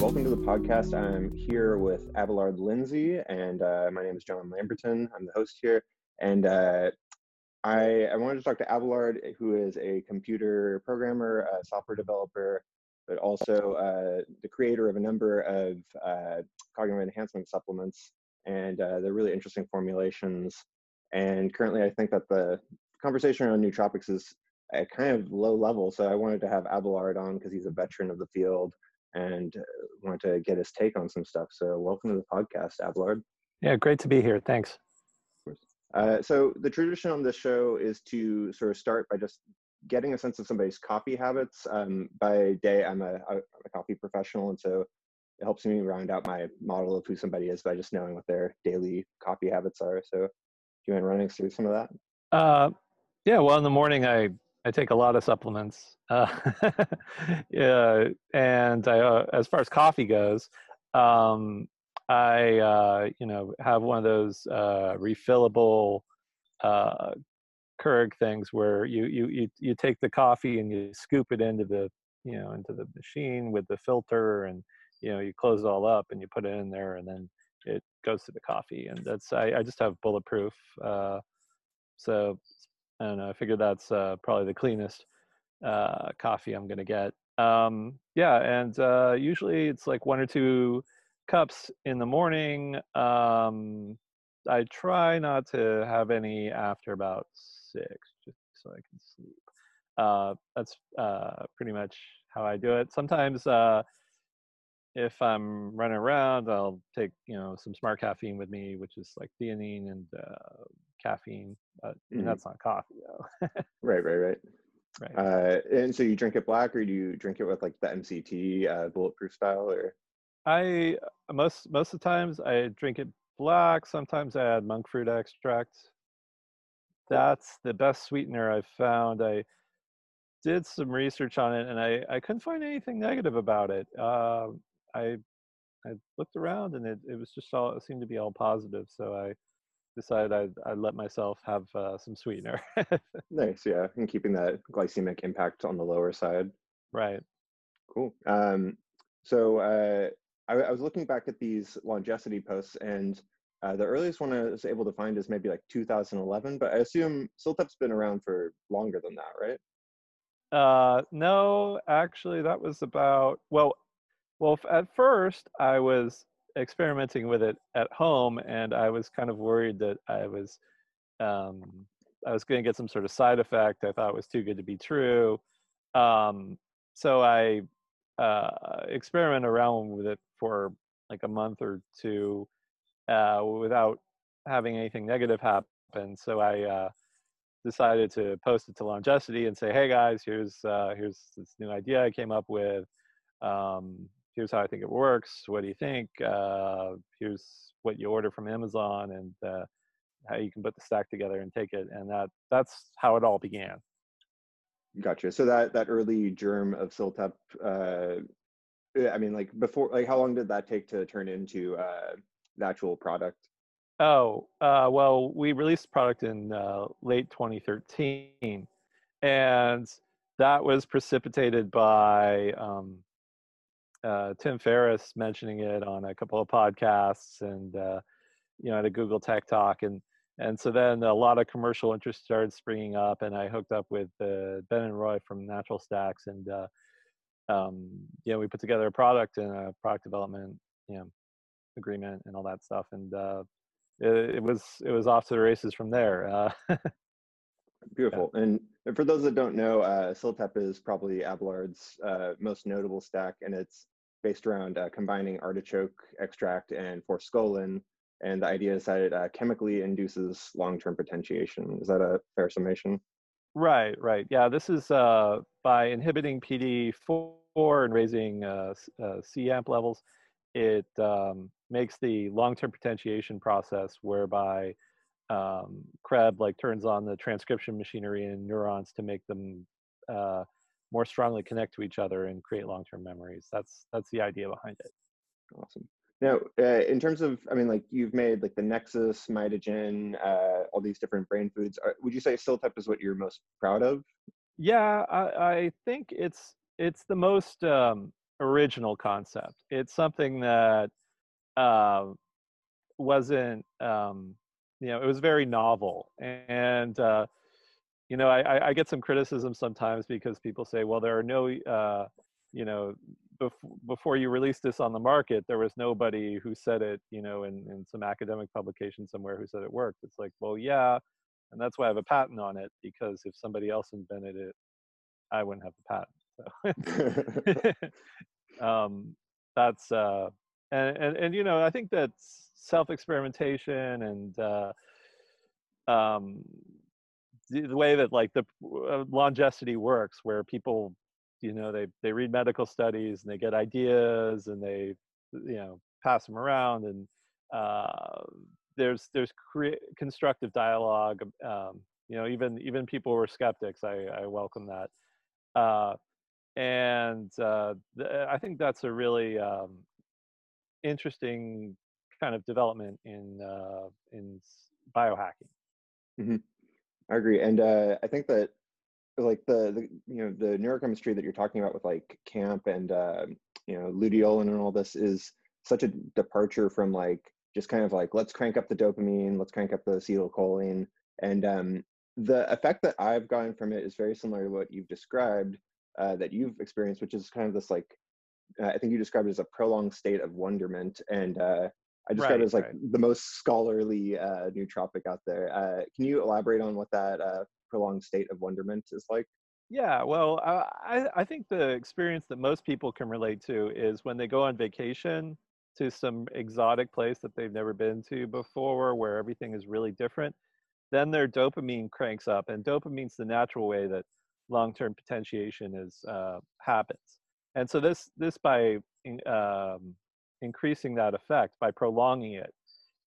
welcome to the podcast. I'm here with Abelard Lindsay, and uh, my name is John Lamberton. I'm the host here, and uh, I, I wanted to talk to Abelard, who is a computer programmer, a software developer, but also uh, the creator of a number of uh, cognitive enhancement supplements, and uh, they're really interesting formulations. And currently, I think that the conversation around nootropics is kind of low level, so I wanted to have Abelard on because he's a veteran of the field and uh, wanted to get his take on some stuff. So, welcome to the podcast, Abelard. Yeah, great to be here. Thanks. Uh, so, the tradition on this show is to sort of start by just getting a sense of somebody's coffee habits. Um, by day, I'm a, I'm a coffee professional, and so it helps me round out my model of who somebody is by just knowing what their daily coffee habits are. So, do you mind running through some of that? Uh, yeah, well, in the morning, I I take a lot of supplements. Uh, yeah, and I, uh, as far as coffee goes, um, I uh, you know have one of those uh, refillable uh, Keurig things where you, you you you take the coffee and you scoop it into the you know into the machine with the filter and you know you close it all up and you put it in there and then it goes to the coffee and that's I, I just have bulletproof. Uh, so I. I figure that's uh, probably the cleanest uh, coffee I'm gonna get. Um, yeah, and uh, usually it's like one or two cups in the morning. Um, I try not to have any after about six, just so I can sleep. Uh, that's uh, pretty much how I do it. Sometimes uh, if I'm running around, I'll take you know some smart caffeine with me, which is like theanine and caffeine. But mm-hmm. that's not coffee though. right, right, right. Right. Uh, and so you drink it black, or do you drink it with like the MCT uh, bulletproof style, or? I most most of the times I drink it black. Sometimes I add monk fruit extract. That's the best sweetener I've found. I did some research on it, and I I couldn't find anything negative about it. Uh, I I looked around, and it it was just all it seemed to be all positive. So I decided I'd, I'd let myself have uh, some sweetener. nice, yeah, and keeping that glycemic impact on the lower side. Right. Cool. Um, so uh, I, I, was looking back at these Longecity posts, and uh, the earliest one I was able to find is maybe like 2011. But I assume CILTEP's been around for longer than that, right? Uh, no, actually, that was about well, well. At first, I was experimenting with it at home, and I was kind of worried that I was um, I was going to get some sort of side effect. I thought was too good to be true. Um, so I uh, experiment around with it for like a month or two uh, without having anything negative happen. So I uh, decided to post it to Longecity and say, "Hey guys, here's uh, here's this new idea I came up with. Um, here's how I think it works. What do you think? Uh, here's what you order from Amazon and uh, how you can put the stack together and take it. And that that's how it all began. Gotcha. So that that early germ of CILTEP, uh, I mean, like before, like how long did that take to turn into uh, the actual product? Oh, uh, well, we released product in uh, late 2013, and that was precipitated by um, uh, Tim Ferriss mentioning it on a couple of podcasts and uh, you know at a Google Tech Talk and and so then a lot of commercial interest started springing up and I hooked up with uh, Ben and Roy from Natural Stacks and uh, um, yeah we put together a product and a product development you know agreement and all that stuff and uh, it, it, was it was off to the races from there. Uh, Beautiful. Yeah. And for those that don't know, uh, CILTEP is probably Abelard's uh, most notable stack, and it's based around uh, combining artichoke extract and forskolin. And the idea is that it uh, chemically induces long-term potentiation. Is that a fair summation? Right, right. Yeah, this is uh, by inhibiting PDE4 and raising uh, uh, cAMP levels, it um, makes the long-term potentiation process whereby um, like turns on the transcription machinery in neurons to make them uh, more strongly connect to each other and create long-term memories. That's that's the idea behind it. Awesome. Now, uh, in terms of, I mean, like you've made like the Nexus, Mitogen, uh, all these different brain foods. Are, would you say CILTEP is what you're most proud of? Yeah, I, I think it's it's the most um, original concept. It's something that uh, wasn't, um, you know, it was very novel. And, uh, you know, I, I, get some criticism sometimes because people say, well, there are no, uh, you know, bef- before you release this on the market, there was nobody who said it, you know, in, in some academic publication somewhere who said it worked. It's like, well, yeah, and that's why I have a patent on it because if somebody else invented it, I wouldn't have the patent. So um, that's uh, and, and and you know I think that self experimentation and uh, um, the, way that like the uh, Longecity works, where people you know they they read medical studies and they get ideas and they you know pass them around and uh, there's there's crea- constructive dialogue um, you know even even people who are skeptics i i welcome that uh, and uh, th- I think that's a really um, interesting kind of development in uh, in biohacking. Mm-hmm. I agree, and uh, I think that like the, the you know the neurochemistry that you're talking about with like cAMP and uh, you know luteolin and all this is such a departure from like just kind of like let's crank up the dopamine, let's crank up the acetylcholine, and um, the effect that I've gotten from it is very similar to what you've described uh, that you've experienced, which is kind of this like uh, I think you described it as a prolonged state of wonderment, and uh, I just right, it as like right. the most scholarly uh, nootropic out there. Uh, can you elaborate on what that uh, prolonged state of wonderment is like? Yeah, well, I I think the experience that most people can relate to is when they go on vacation to some exotic place that they've never been to before, where everything is really different then their dopamine cranks up and dopamine's the natural way that long-term potentiation is uh, happens and so this this by um, increasing that effect by prolonging it.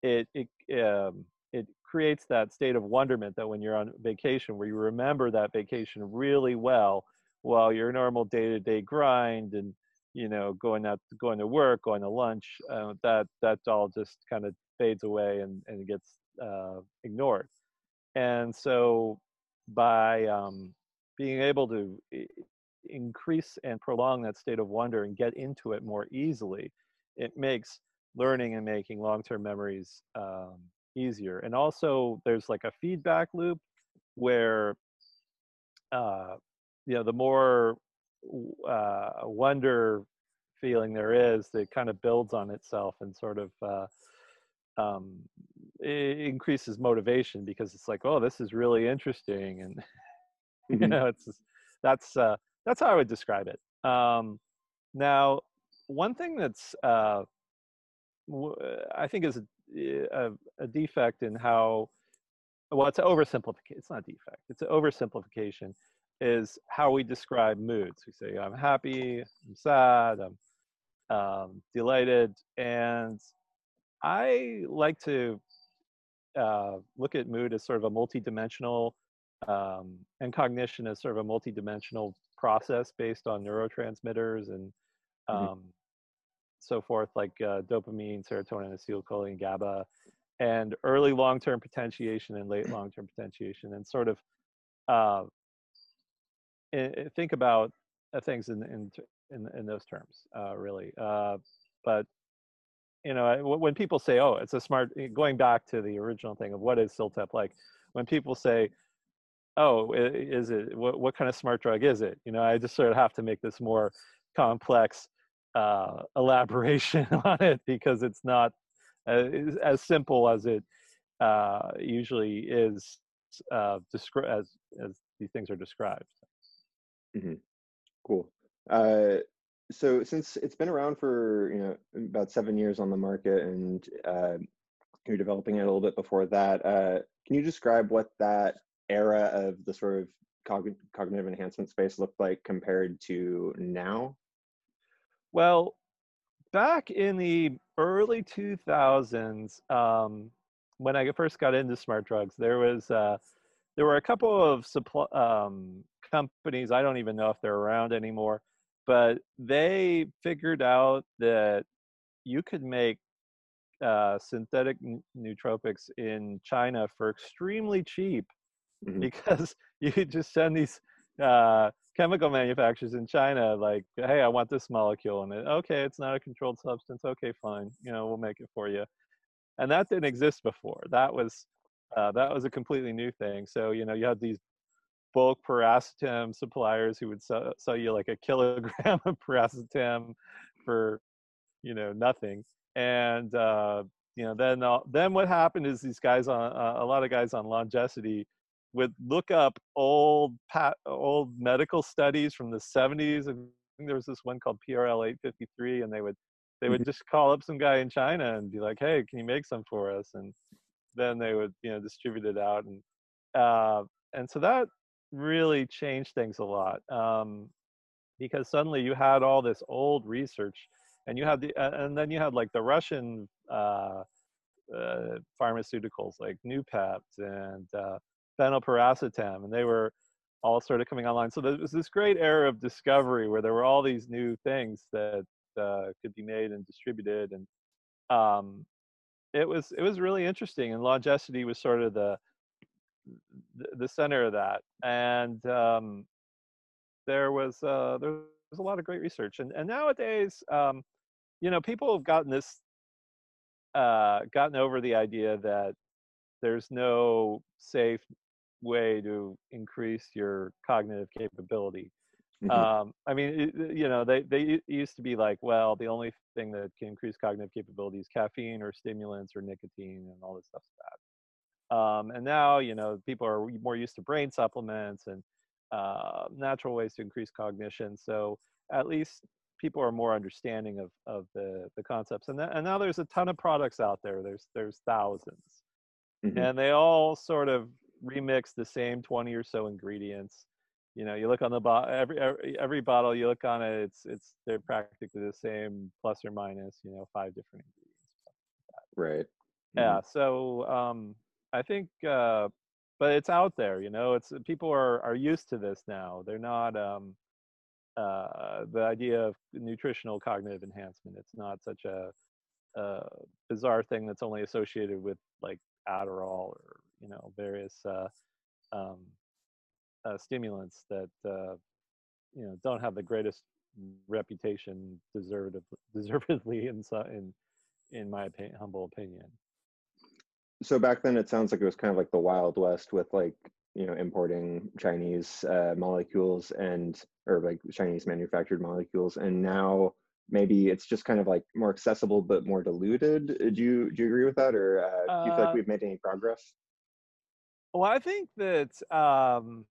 It it um, it creates that state of wonderment that when you're on vacation where you remember that vacation really well while your normal day-to-day grind and you know going out going to work going to lunch uh, that that all just kind of fades away and, and gets uh, ignored. And so by um, being able to increase and prolong that state of wonder and get into it more easily, it makes learning and making long-term memories um, easier. And also there's like a feedback loop where, uh, you know, the more uh, wonder feeling there is, that kind of builds on itself and sort of uh, um, increases motivation because it's like, oh, this is really interesting, and mm-hmm. you know, it's that's uh, that's how I would describe it. Um, now, one thing that's uh, I think is a, a, a, defect in how well it's an oversimplification. It's not a defect. It's an oversimplification. Is how we describe moods. We say I'm happy, I'm sad, I'm um, delighted, and I like to uh, look at mood as sort of a multidimensional um, and cognition as sort of a multidimensional process based on neurotransmitters and mm-hmm. um. So forth, like uh, dopamine, serotonin, acetylcholine, GABA, and early long-term potentiation and late long-term potentiation, and sort of uh, think about uh, things in in in, in those terms, uh, really. Uh, but you know when people say oh it's a smart eh, going back to the original thing of what is CILTEP like when people say oh is it what, what kind of smart drug is it you know i just sort of have to make this more complex uh, elaboration on it because it's not as, as simple as it uh, usually is uh, descri- as as these things are described. Mm-hmm. cool. Uh, so since it's been around for you know about seven years on the market and uh, you're developing it a little bit before that uh, can you describe what that era of the sort of cog- cognitive enhancement space looked like compared to now well back in the early 2000s um, when i first got into smart drugs there was uh, there were a couple of supply, um, companies i don't even know if they're around anymore but they figured out that you could make uh, synthetic n- nootropics in China for extremely cheap mm-hmm. because you could just send these uh, chemical manufacturers in China, like, hey, I want this molecule, and it, okay, it's not a controlled substance. Okay, fine, you know, we'll make it for you. And that didn't exist before. That was uh, that was a completely new thing. So you know, you had these bulk piracetam suppliers who would sell, sell you like a kilogram of piracetam for you know nothing and uh, you know then uh, then what happened is these guys on uh, a lot of guys on longecity would look up old pat, old medical studies from the 70s and there was this one called PRL 853 and they would they would mm-hmm. just call up some guy in China and be like hey can you make some for us and then they would you know distribute it out and uh, and so that really changed things a lot um, because suddenly you had all this old research and you had the uh, and then you had like the Russian uh, uh, pharmaceuticals like Noopept and phenylpiracetam, and they were all sort of coming online. So there was this great era of discovery where there were all these new things that uh, could be made and distributed, and um, it was it was really interesting. And Longecity was sort of the the center of that, and um, there was uh, there was a lot of great research. And and nowadays, um, you know, people have gotten this uh, gotten over the idea that there's no safe way to increase your cognitive capability. Mm-hmm. Um, I mean, it, you know, they they used to be like, well, the only thing that can increase cognitive capability is caffeine or stimulants or nicotine, and all this stuff's bad. Um, and now, you know, people are more used to brain supplements and uh, natural ways to increase cognition. So at least people are more understanding of of the the concepts. And that, and now there's a ton of products out there. There's there's 1000s mm-hmm. and they all sort of remix the same 20 or so ingredients. You know you look on the bottle every, every every bottle you look on it it's it's they're practically the same plus or minus you know five different ingredients right. yeah mm-hmm. so um i think uh but it's out there you know it's people are are used to this now. They're not um uh the idea of nutritional cognitive enhancement it's not such a, a bizarre thing that's only associated with like adderall or you know various uh, um, uh, stimulants that uh, you know don't have the greatest reputation deserved deservedly in in in my opinion, humble opinion. So back then, it sounds like it was kind of like the Wild West with like you know importing Chinese uh, molecules and or like Chinese manufactured molecules, and now maybe it's just kind of like more accessible but more diluted. Do you do you agree with that, or uh, do you feel like uh we've made any progress? Well, I think that um,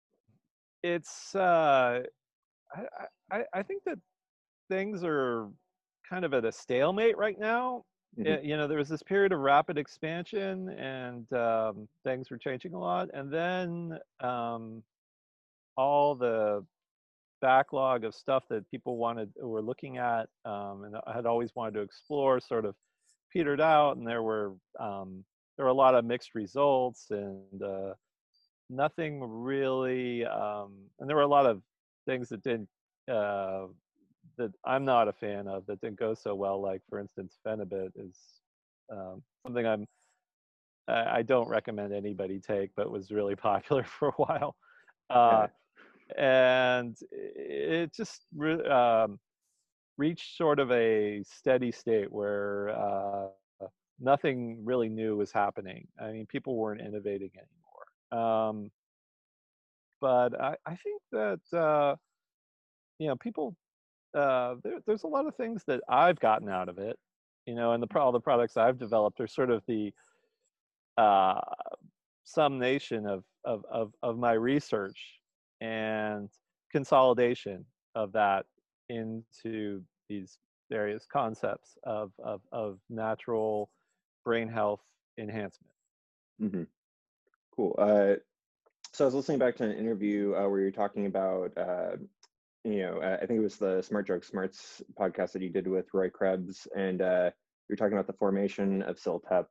it's. Uh, I, I I think that things are kind of at a stalemate right now. Mm-hmm. It, you know, there was this period of rapid expansion, and um, things were changing a lot, and then um, all the backlog of stuff that people wanted were looking at um, and had always wanted to explore sort of petered out, and there were um, there were a lot of mixed results and uh, nothing really um, and there were a lot of things that didn't uh, that i'm not a fan of that didn't go so well like for instance phenibut is um, something i'm i don't recommend anybody take but was really popular for a while. Uh, and it just re- um, reached sort of a steady state where uh, nothing really new was happening. I mean, people weren't innovating anymore. Um, but I, I, think that uh, you know people uh, there, there's a lot of things that I've gotten out of it. You know, and the all the products I've developed are sort of the uh, summation of, of of of my research and consolidation of that into these various concepts of of, of natural brain health enhancement. Mm-hmm. Cool. Uh, so I was listening back to an interview uh, where you're talking about, uh, you know, uh, I think it was the Smart Drug Smarts podcast that you did with Roy Krebs, and uh, you're talking about the formation of CILTEP.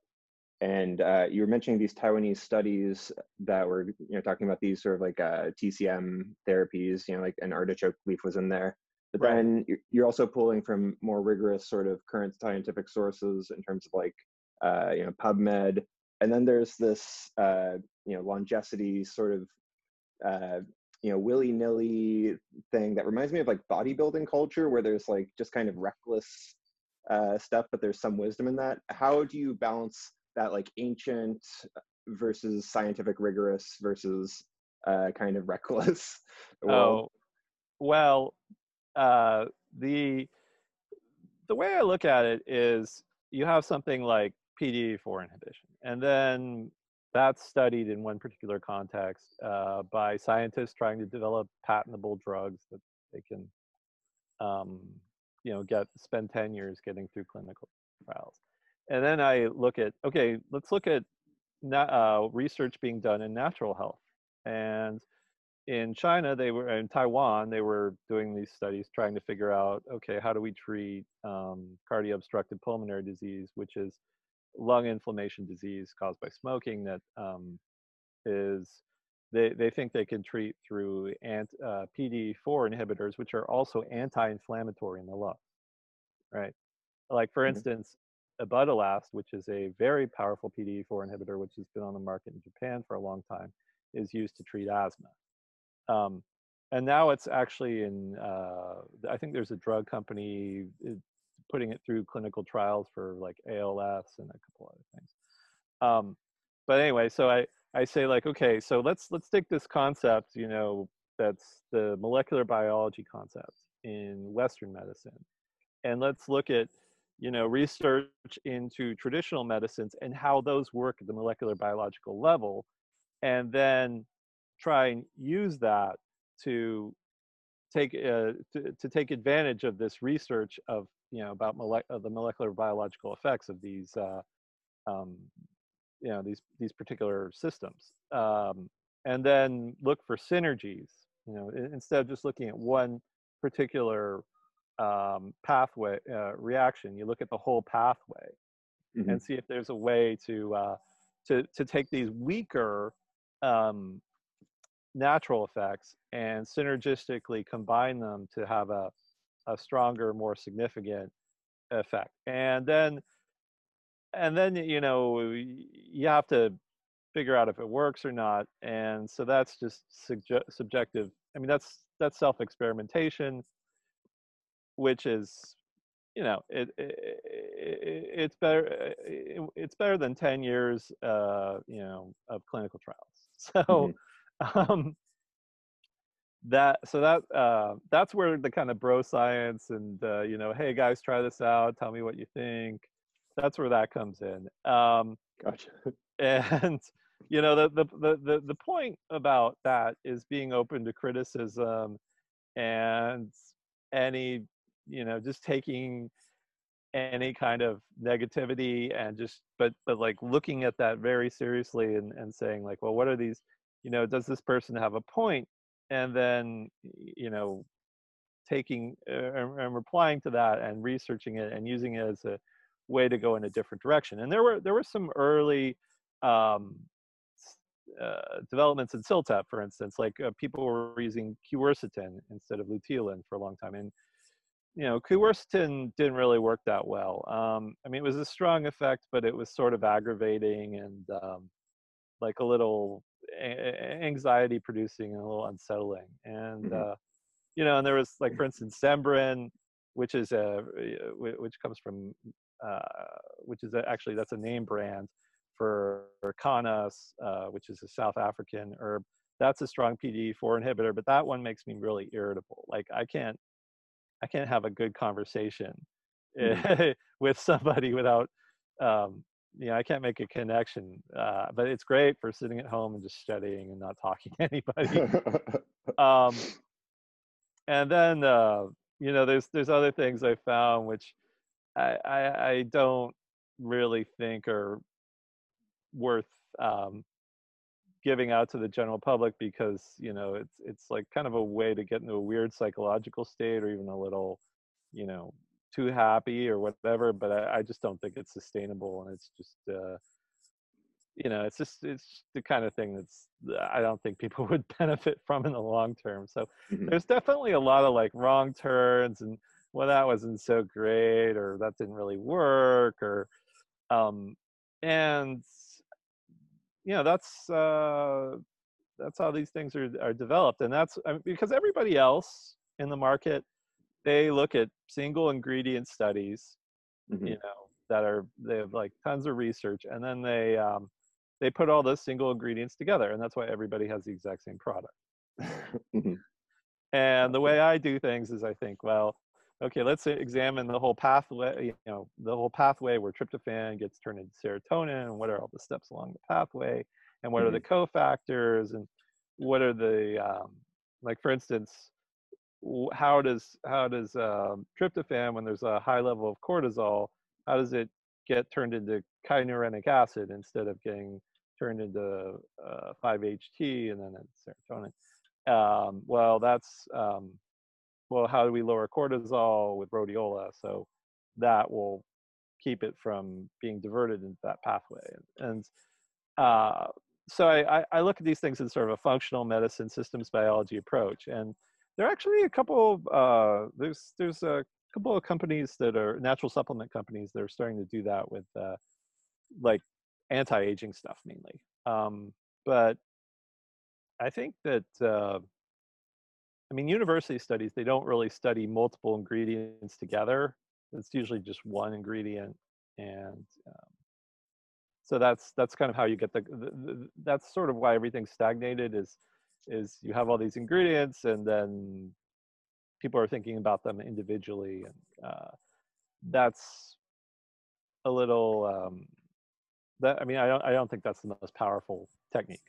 And uh, you were mentioning these Taiwanese studies that were, you know, talking about these sort of like TCM therapies, you know, like an artichoke leaf was in there. But right. then you're also pulling from more rigorous sort of current scientific sources in terms of like uh, you know, PubMed, and then there's this, uh, you know, longecity sort of uh, you know willy nilly thing that reminds me of like bodybuilding culture where there's like just kind of reckless uh, stuff, but there's some wisdom in that. How do you balance that like ancient versus scientific rigorous versus uh, kind of reckless? oh, well, uh, the the way I look at it is you have something like PDE4 inhibition, and then that's studied in one particular context uh, by scientists trying to develop patentable drugs that they can, um, you know, get spend 10 years getting through clinical trials. And then I look at, okay, let's look at uh, research being done in natural health. And in China, they were in Taiwan, they were doing these studies trying to figure out, okay, how do we treat um, cardio obstructive pulmonary disease, which is lung inflammation disease caused by smoking that um, is they, they think they can treat through ant, uh, PDE4 inhibitors, which are also anti-inflammatory in the lung, right? Like for mm-hmm. instance, Ibudilast, which is a very powerful PDE4 inhibitor, which has been on the market in Japan for a long time, is used to treat asthma. Um, and now it's actually in, uh, I think there's a drug company putting it through clinical trials for like ALS and a couple other things. Um, but anyway, so I, I say like, okay, so let's let's take this concept, you know, that's the molecular biology concept in Western medicine, and let's look at, you know, research into traditional medicines and how those work at the molecular biological level, and then try and use that to take uh, to, to take advantage of this research of you know about mole- uh, the molecular biological effects of these uh, um, you know these these particular systems um, and then look for synergies you know instead of just looking at one particular um, pathway uh, reaction you look at the whole pathway mm-hmm. and see if there's a way to uh, to to take these weaker um, natural effects and synergistically combine them to have a, a stronger, more significant effect. And then, and then, you know, you have to figure out if it works or not. And so that's just subje- subjective. I mean, that's, that's self-experimentation, which is, you know, it, it, it it's better, it, it's better than 10 years, uh, you know, of clinical trials. So, mm-hmm um, that so that uh, that's where the kind of bro science and uh, you know, hey guys, try this out. Tell me what you think. That's where that comes in. Um, gotcha. And you know, the, the the the the point about that is being open to criticism and any you know just taking any kind of negativity and just but but like looking at that very seriously and and saying like well what are these you know does this person have a point and then you know taking uh, and replying to that and researching it and using it as a way to go in a different direction and there were there were some early um, uh, developments in CILTEP for instance, like uh, people were using quercetin instead of luteolin for a long time. And, you know, quercetin didn't really work that well. Um, I mean, it was a strong effect, but it was sort of aggravating and um, like a little anxiety producing and a little unsettling. And mm-hmm. uh, you know, and there was like, for instance, Zembrin, which is a which comes from uh, which is a, actually that's a name brand for, for Canas, uh, which is a South African herb. That's a strong PDE4 inhibitor, but that one makes me really irritable. Like I can't I can't have a good conversation mm-hmm. with somebody without um, you know, I can't make a connection, uh, but it's great for sitting at home and just studying and not talking to anybody. um, and then, uh, you know, there's there's other things I found which I, I, I don't really think are worth um, giving out to the general public because you know it's it's like kind of a way to get into a weird psychological state or even a little you know too happy or whatever but I, I, just don't think it's sustainable and it's just uh you know it's just it's the kind of thing that's i don't think people would benefit from in the long term so mm-hmm. there's definitely a lot of like wrong turns and well that wasn't so great or that didn't really work or um and you know that's uh that's how these things are are developed, and that's I mean, because everybody else in the market they look at single ingredient studies, Mhm. you know, that are they have like tons of research, and then they um, they put all those single ingredients together, and that's why everybody has the exact same product. Mhm. And the way I do things is I think, well, okay, let's examine the whole pathway, you know, the whole pathway where tryptophan gets turned into serotonin and what are all the steps along the pathway and what are the cofactors and what are the, um, like for instance, how does, how does um, tryptophan, when there's a high level of cortisol, how does it get turned into kynurenic acid instead of getting turned into uh, 5-HT and then it's serotonin? Um, well, that's um, well, how do we lower cortisol with rhodiola? So that will keep it from being diverted into that pathway. And uh, so I, I, I look at these things in sort of a functional medicine systems biology approach. And there are actually a couple. Of, uh, there's there's a couple of companies that are natural supplement companies that are starting to do that with uh, like anti-aging stuff mainly. Um, but I think that uh, I mean university studies they don't really study multiple ingredients together. It's usually just one ingredient, and um, so that's that's kind of how you get the, the, the that's sort of why everything's stagnated is is you have all these ingredients and then people are thinking about them individually and uh, that's a little um, that I mean I don't I don't think that's the most powerful technique.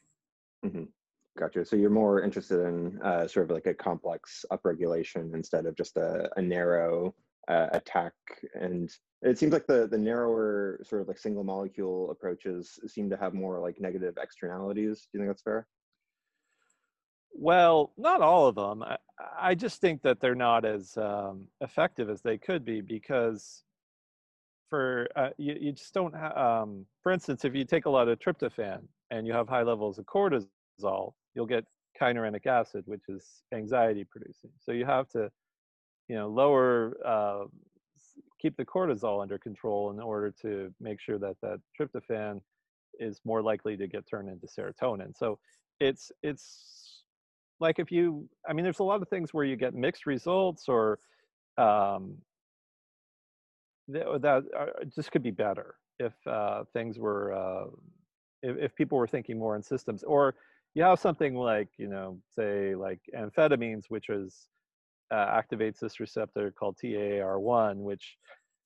Mhm. Gotcha. So you're more interested in uh, sort of like a complex upregulation instead of just a, a narrow uh, attack. And it seems like the the narrower sort of like single molecule approaches seem to have more like negative externalities. Do you think that's fair? Well, not all of them. I, I just think that they're not as um, effective as they could be because for uh, you, you just don't have. Um, for instance, if you take a lot of tryptophan and you have high levels of cortisol, you'll get kynurenic acid, which is anxiety producing. So you have to, you know, lower, uh, keep the cortisol under control in order to make sure that that tryptophan is more likely to get turned into serotonin. So it's it's like if you, I mean, there's a lot of things where you get mixed results or um, th- that uh, just could be better if uh, things were uh, if, if people were thinking more in systems or you have something like you know say like amphetamines which is uh, activates this receptor called TAAR1 which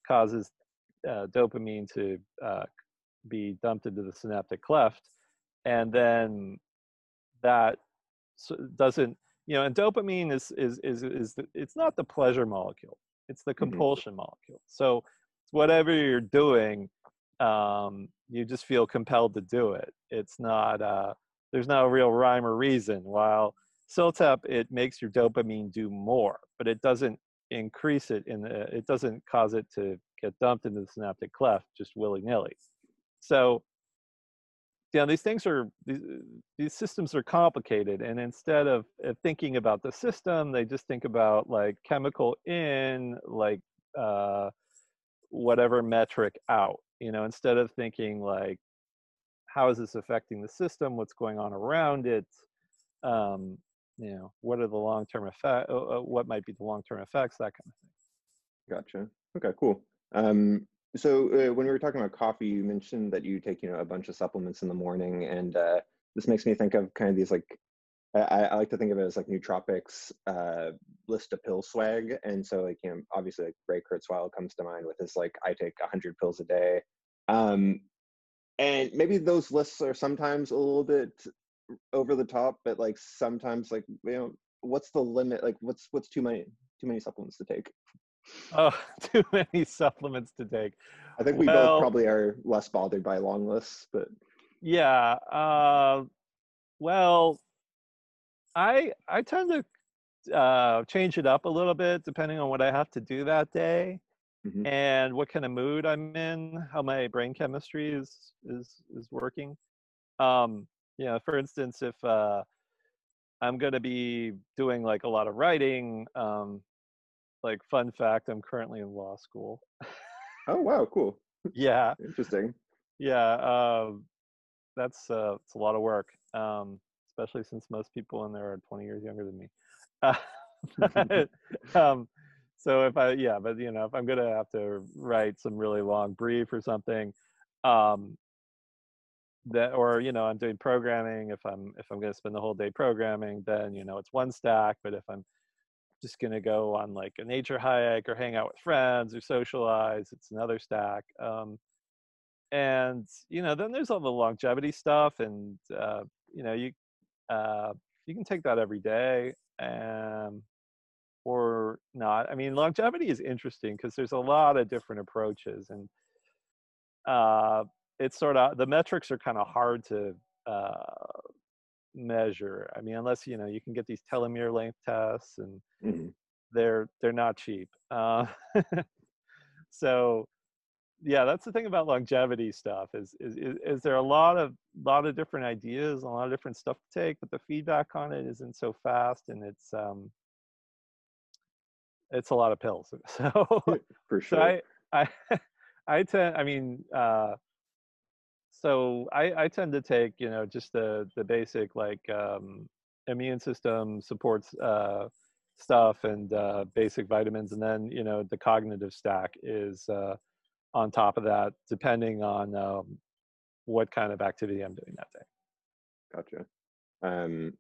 causes uh, dopamine to uh, be dumped into the synaptic cleft. And then that s- doesn't you know and dopamine is is is, is the, it's not the pleasure molecule it's the Mhm. compulsion molecule. So whatever you're doing um, you just feel compelled to do it. It's not uh, there's no real rhyme or reason. While CILTEP it makes your dopamine do more but it doesn't increase it in the, it doesn't cause it to get dumped into the synaptic cleft just willy-nilly. So yeah these things are these, these systems are complicated and instead of, of thinking about the system they just think about like chemical in like uh, whatever metric out you know instead of thinking like how is this affecting the system what's going on around it um, you know what are the long-term effect uh, what might be the long-term effects that kind of thing Gotcha. Okay, cool. Um, so uh, when we were talking about coffee, you mentioned that you take, you know, a bunch of supplements in the morning, and uh, this makes me think of kind of these like I, I like to think of it as like nootropics uh, list of pill swag, and so like you know, obviously like Ray Kurzweil comes to mind with his like I take hundred pills a day, um, and maybe those lists are sometimes a little bit over the top, but like sometimes like you know, what's the limit? Like what's what's too many too many supplements to take? Oh too many supplements to take I think we Well- both probably are less bothered by long lists, but Yeah. Uh, well, I I tend to uh, change it up a little bit depending on what I have to do that day Mhm. and what kind of mood I'm in, how my brain chemistry is is is working. Um, you know, for instance, if uh, I'm going to be doing like a lot of writing, um, like fun fact, I'm currently in law school. oh wow, cool, yeah. interesting. Yeah, um, that's uh, it's a lot of work, um, especially since most people in there are 20 years younger than me. Uh, but, um, so if I, yeah, but you know, if I'm gonna have to write some really long brief or something, um, that, or you know, I'm doing programming. If I'm if I'm gonna spend the whole day programming, then you know, it's one stack. But if I'm just gonna go on like a nature hike or hang out with friends or socialize, it's another stack. Um, and you know, then there's all the longevity stuff, and uh, you know, you uh, you can take that every day. Um, or not. I mean, longevity is interesting because there's a lot of different approaches, and uh, it's sort of the metrics are kind of hard to uh, measure. I mean, unless you know you can get these telomere length tests, and mm-hmm. they're they're not cheap. Uh, so yeah that's the thing about longevity stuff is, is is is there a lot of lot of different ideas a lot of different stuff to take but the feedback on it isn't so fast and it's um it's a lot of pills. So for sure. So I I I tend I mean uh so I I tend to take, you know, just the the basic like um immune system supports uh stuff and uh basic vitamins and then, you know, the cognitive stack is uh on top of that depending on um what kind of activity I'm doing that day. Gotcha. Um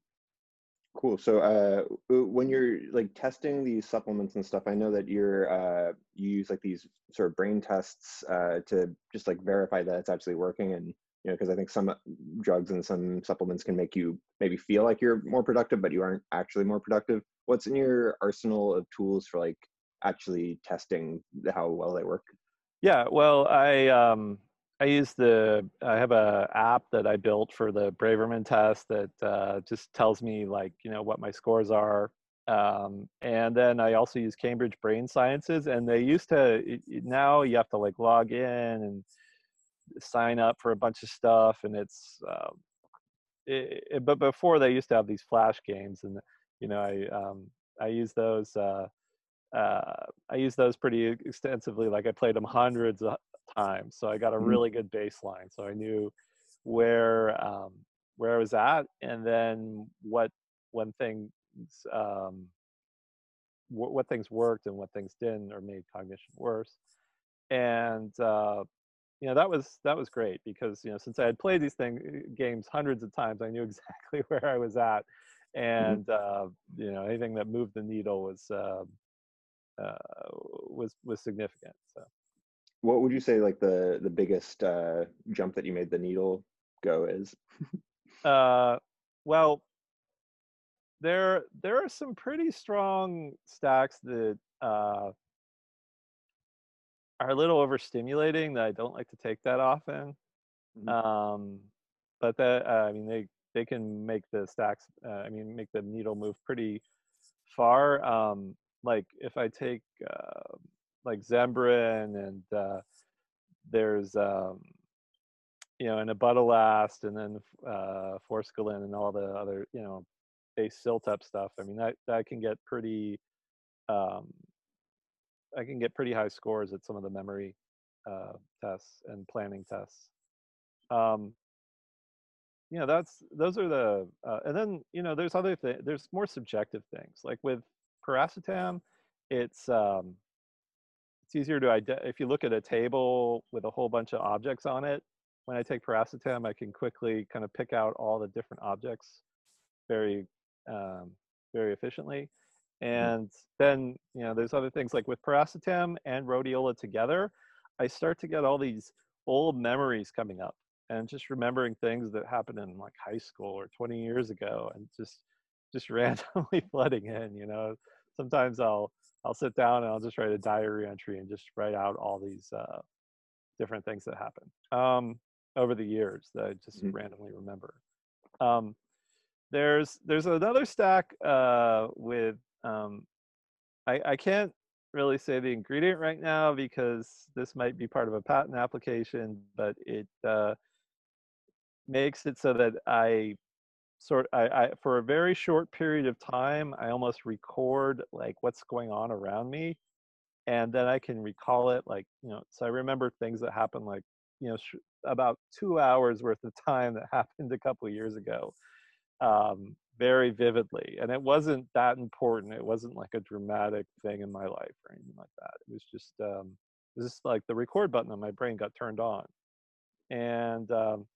Cool. So, uh, when you're like testing these supplements and stuff, I know that you're uh, you use like these sort of brain tests uh, to just like verify that it's actually working, and you know, because I think some drugs and some supplements can make you maybe feel like you're more productive, but you aren't actually more productive. What's in your arsenal of tools for like actually testing how well they work? Yeah. Well, I um, I use the I have a app that I built for the Braverman test that uh, just tells me like you know what my scores are, um, and then I also use Cambridge Brain Sciences, and they used to now you have to like log in and sign up for a bunch of stuff, and it's uh, it, it, but before they used to have these flash games, and you know I um, I use those. Uh, uh, I use those pretty extensively. Like I played them hundreds of time. So I got a mm-hmm. really good baseline. So I knew where um, where I was at, and then what when things um, w- what things worked and what things didn't, or made cognition worse. And uh, you know that was that was great because you know since I had played these thing games hundreds of times, I knew exactly where I was at, mm-hmm. and mm-hmm. uh, you know anything that moved the needle was. Uh, uh, was was significant. So what would you say like the the biggest uh, jump that you made the needle go is? uh, well, there there are some pretty strong stacks that uh, are a little overstimulating that I don't like to take that often. Mm-hmm. Um, but that uh, I mean they they can make the stacks uh, I mean make the needle move pretty far. Um, like if I take uh, like Zembrin and uh, there's um, you know and Ibudilast and then uh, Forskolin and all the other you know base CILTEP stuff. I mean that that can get pretty um, I can get pretty high scores at some of the memory uh, tests and planning tests. Um, you know that's those are the uh, and then you know there's other things there's more subjective things like with piracetam it's um, it's easier to identify. If you look at a table with a whole bunch of objects on it, when I take piracetam, I can quickly kind of pick out all the different objects very, um, very efficiently. Mm-hmm. And then, you know, there's other things like with piracetam and rhodiola together, I start to get all these old memories coming up and just remembering things that happened in like high school or 20 years ago and just just randomly flooding in you know sometimes i'll I'll sit down and I'll just write a diary entry and just write out all these uh, different things that happen um, over the years that I just mm-hmm. randomly remember. Um, there's there's another stack uh, with um, I, I can't really say the ingredient right now because this might be part of a patent application, but it uh, makes it so that I sort I, I for a very short period of time i almost record like what's going on around me and then i can recall it like you know so i remember things that happened like you know sh- about two hours worth of time that happened a couple of years ago um, very vividly, and it wasn't that important. It wasn't like a dramatic thing in my life or anything like that. It was just um, it was just like the record button on my brain got turned on, and um,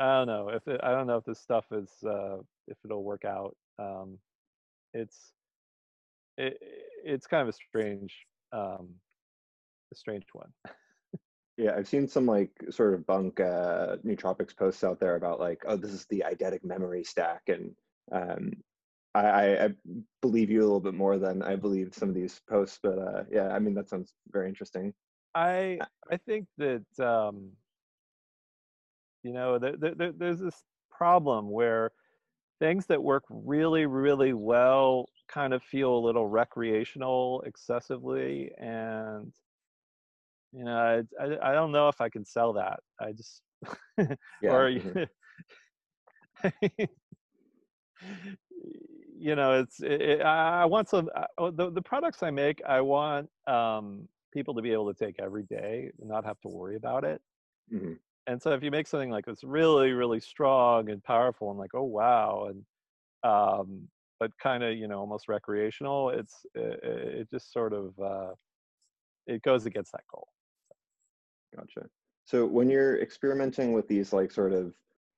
I don't know if it, I don't know if this stuff is uh, if it'll work out. Um, it's it, it's kind of a strange um, a strange one. Yeah, I've seen some like sort of bunk uh, nootropics posts out there about like, oh, this is the eidetic memory stack, and um, I, I believe you a little bit more than I believe some of these posts. But uh, yeah, I mean that sounds very interesting. I I think that um, you know there, there, there's this problem where things that work really really well kind of feel a little recreational excessively and you know I, I, I don't know if i can sell that i just Yeah. or mhm. you know it's it, it- i I want some I- oh, the, the products i make i want um people to be able to take every day and not have to worry about it Mhm. And so if you make something like this really really strong and powerful and like oh wow and um but kind of you know almost recreational it's it, it just sort of uh it goes against that goal Gotcha. So when you're experimenting with these like sort of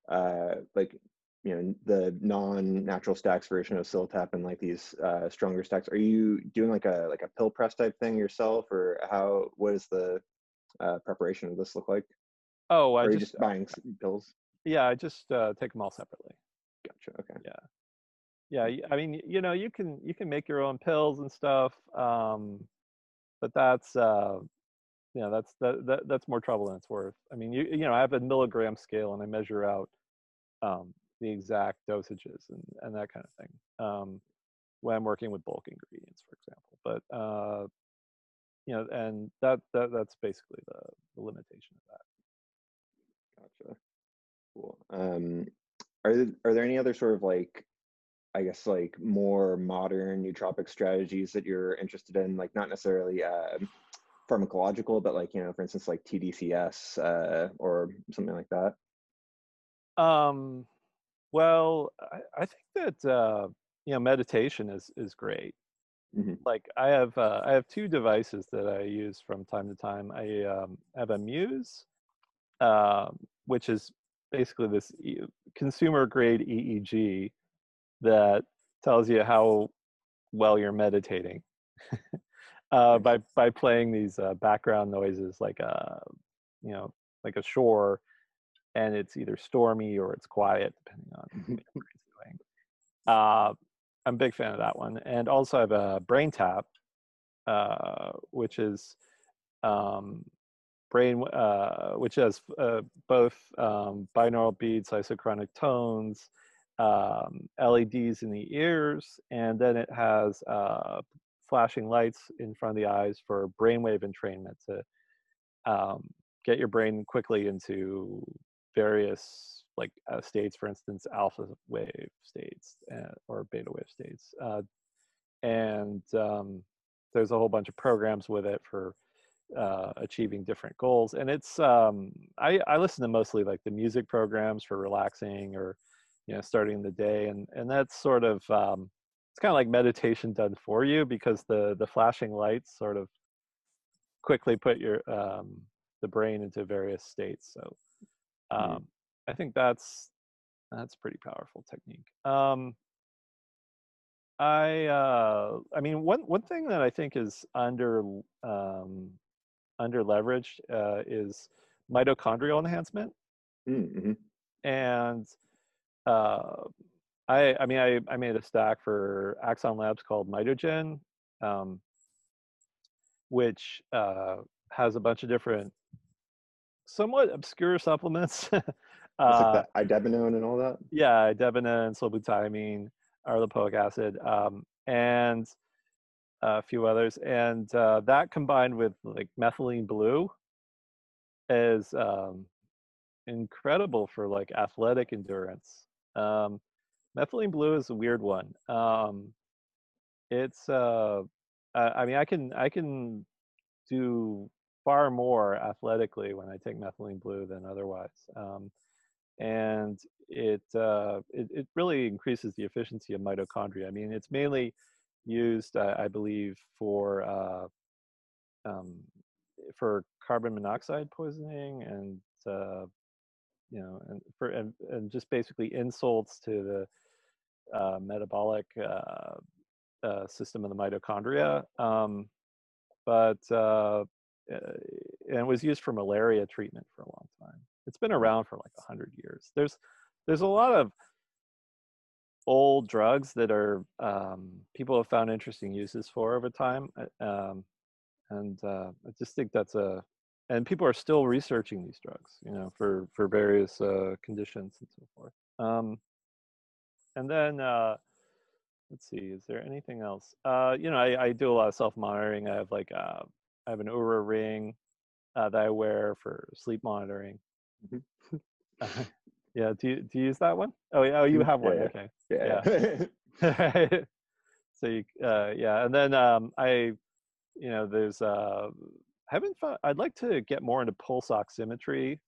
uh, like you know the non-natural stacks version of CILTEP and like these uh, stronger stacks, are you doing like a like a pill press type thing yourself, or how? What does the uh, preparation of this look like? Oh i are you just just buying s- pills? yeah i just uh take them all separately Gotcha. Okay. yeah yeah. I mean you know you can you can make your own pills and stuff um but that's uh you know that's that, that that's more trouble than it's worth i mean you you know i have a milligram scale and i measure out um the exact dosages and and that kind of thing um when i'm working with bulk ingredients for example but uh you know and that that that's basically the, the limitation of that Gotcha. Cool. Um, are there, are there any other sort of like, I guess like more modern nootropic strategies that you're interested in? Like not necessarily um pharmacological, but like you know, for instance, like TDCS uh, or something like that. Um, well, I, I think that uh, you know meditation is is great. Mhm. Like I have uh, I have two devices that I use from time to time. I um, have a Muse, um, which is basically this consumer grade EEG that tells you how well you're meditating uh, by by playing these uh, background noises like a you know like a shore and it's either stormy or it's quiet depending on what doing. Uh, I'm a big fan of that one, and also I have a BrainTap, uh, which is um, brain, uh, which has uh, both um, binaural beats, isochronic tones, um, LEDs in the ears, and then it has uh, flashing lights in front of the eyes for brainwave entrainment to um, get your brain quickly into various like uh, states, for instance, alpha wave states uh, or beta wave states. Uh, and um, there's a whole bunch of programs with it for uh, achieving different goals. And it's um, I, I listen to mostly like the music programs for relaxing or you know starting the day, and and that's sort of um, it's kind of like meditation done for you because the the flashing lights sort of quickly put your um, the brain into various states. So um. I think that's that's pretty powerful technique. Um, I uh, I mean one one thing that I think is under um, under leveraged uh, is mitochondrial enhancement, Mm-hmm. and uh, I I mean I I made a stack for Axon Labs called Mitogen, um, which uh, has a bunch of different somewhat obscure supplements. Uh, like the idebenone and all that. yeah, debenone, sulbutiamine, R-lipoic acid, um, and a few others. And uh, that combined with like methylene blue is um, incredible for like athletic endurance. Um, methylene blue is a weird one. Um, it's uh, I, mean I can I can do far more athletically when I take methylene blue than otherwise. Um, and it, uh, it, it really increases the efficiency of mitochondria. I mean, it's mainly used, uh, I believe, for uh, um, for carbon monoxide poisoning and uh, you know and for and, and just basically insults to the uh, metabolic uh, uh, system of the mitochondria. Um, but uh, and it was used for malaria treatment for a long time. It's been around for like hundred years. There's there's a lot of old drugs that are um, people have found interesting uses for over time, um, and uh, I just think that's a and people are still researching these drugs, you know, for for various uh, conditions and so forth. Um, and then uh, let's see, is there anything else? Uh, you know, I, I do a lot of self monitoring. I have like uh, I have an Oura ring uh, that I wear for sleep monitoring. Mm-hmm. yeah, do you do you use that one? Oh yeah, oh you mm, have one. Yeah. Okay. Yeah. yeah. so you, uh, yeah, and then um, I, you know, there's uh, haven't found. I'd like to get more into pulse oximetry.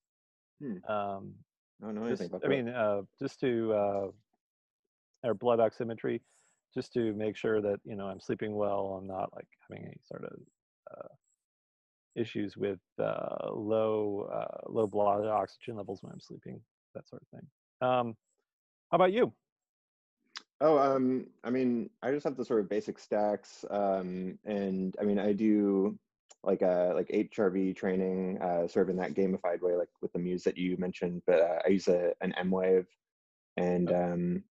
Hmm. Um, I don't know anything just, about I mean, uh, just to uh, or blood oximetry, just to make sure that you know I'm sleeping well. I'm not like having any sort of uh, issues with uh, low uh, low blood oxygen levels when I'm sleeping, that sort of thing. Um, how about you? Oh, um, I mean, I just have the sort of basic stacks, um, and I mean, I do like uh like HRV training, uh, sort of in that gamified way, like with the Muse that you mentioned. But uh, I use a an emWave, and um,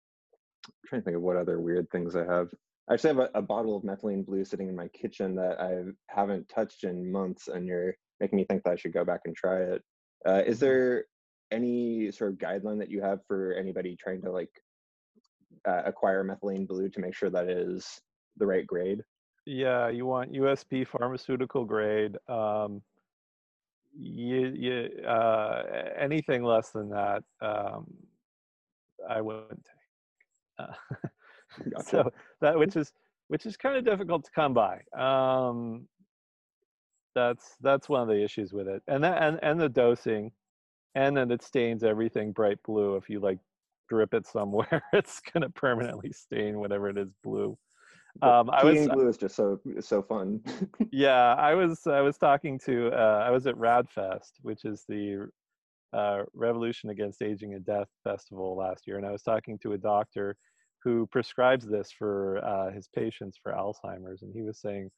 I'm trying to think of what other weird things I have. I actually have a, a, bottle of methylene blue sitting in my kitchen that I haven't touched in months, and you're making me think that I should go back and try it. Uh, is mm-hmm. there any sort of guideline that you have for anybody trying to like uh, acquire methylene blue to make sure that is the right grade? Yeah, you want USP pharmaceutical grade. Um, you, you, uh, anything less than that, um, I wouldn't take. Uh, gotcha. So that which is which is kind of difficult to come by. Um, that's that's one of the issues with it, and that and and the dosing, and then it stains everything bright blue. If you like drip it somewhere, it's gonna permanently stain whatever it is blue. Um, I was glue is just so so fun. yeah, I was I was talking to uh, I was at RAADfest, which is the uh, Revolution Against Aging and Death festival last year, and I was talking to a doctor who prescribes this for uh, his patients for Alzheimer's, and he was saying,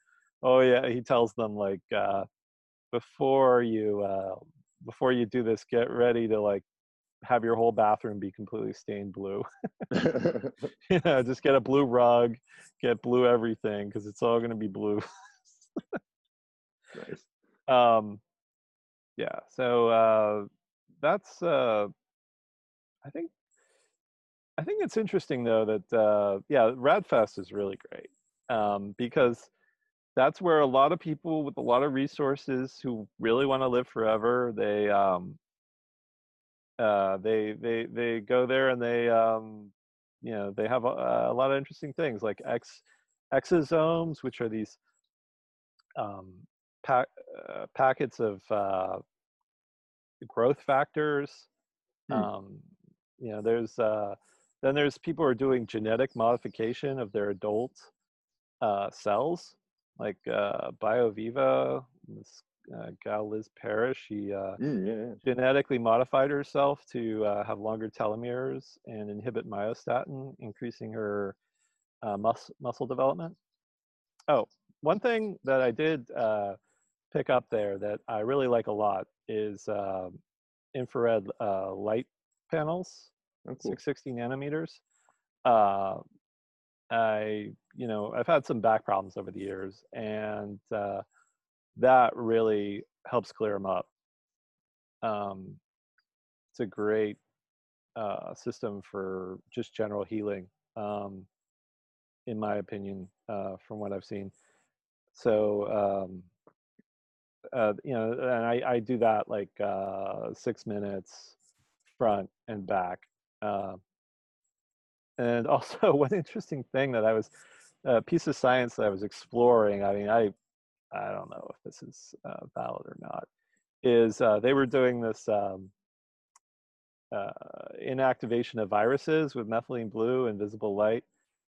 "Oh yeah," he tells them like uh, before you uh, before you do this, get ready to like have your whole bathroom be completely stained blue. you know, just get a blue rug, get blue everything because it's all going to be blue. nice. Um, yeah. So uh, that's. Uh, I think. I think it's interesting though that uh, yeah, RAADfest is really great um, because that's where a lot of people with a lot of resources who really want to live forever they um, uh, they they they go there and they um, you know they have a, a, lot of interesting things like ex exosomes, which are these um, uh, packets of uh, growth factors. Hmm. Um, you know, there's uh, then there's people who are doing genetic modification of their adult uh, cells, like uh, BioViva, this uh, gal Liz Parrish. She uh, mm, yeah, yeah. genetically modified herself to uh, have longer telomeres and inhibit myostatin, increasing her uh, mus- muscle development. Oh, one thing that I did uh, pick up there that I really like a lot is um, infrared uh, light panels, oh, cool. 660 nanometers. I, you know, I've had some back problems over the years, and that really helps clear them up. Um, it's a great uh, system for just general healing, um, in my opinion, uh, from what I've seen. So, um, uh, you know, and I, I do that like uh, six minutes front and back. Uh, and also, one interesting thing that I was, a piece of science that I was exploring. I mean, I I don't know if this is uh, valid or not, is uh, they were doing this um, uh, inactivation of viruses with methylene blue and visible light,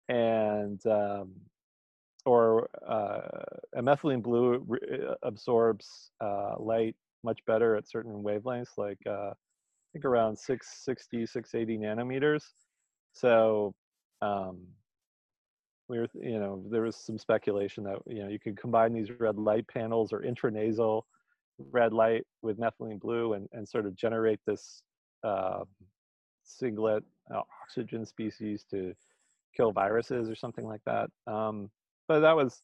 and um, or uh, methylene blue re- absorbs uh, light much better at certain wavelengths, like uh, I think around 660, 680 nanometers. So um, we were, you know, there was some speculation that you know you could combine these red light panels or intranasal red light with methylene blue and, and sort of generate this uh, singlet uh, oxygen species to kill viruses or something like that. Um, but that was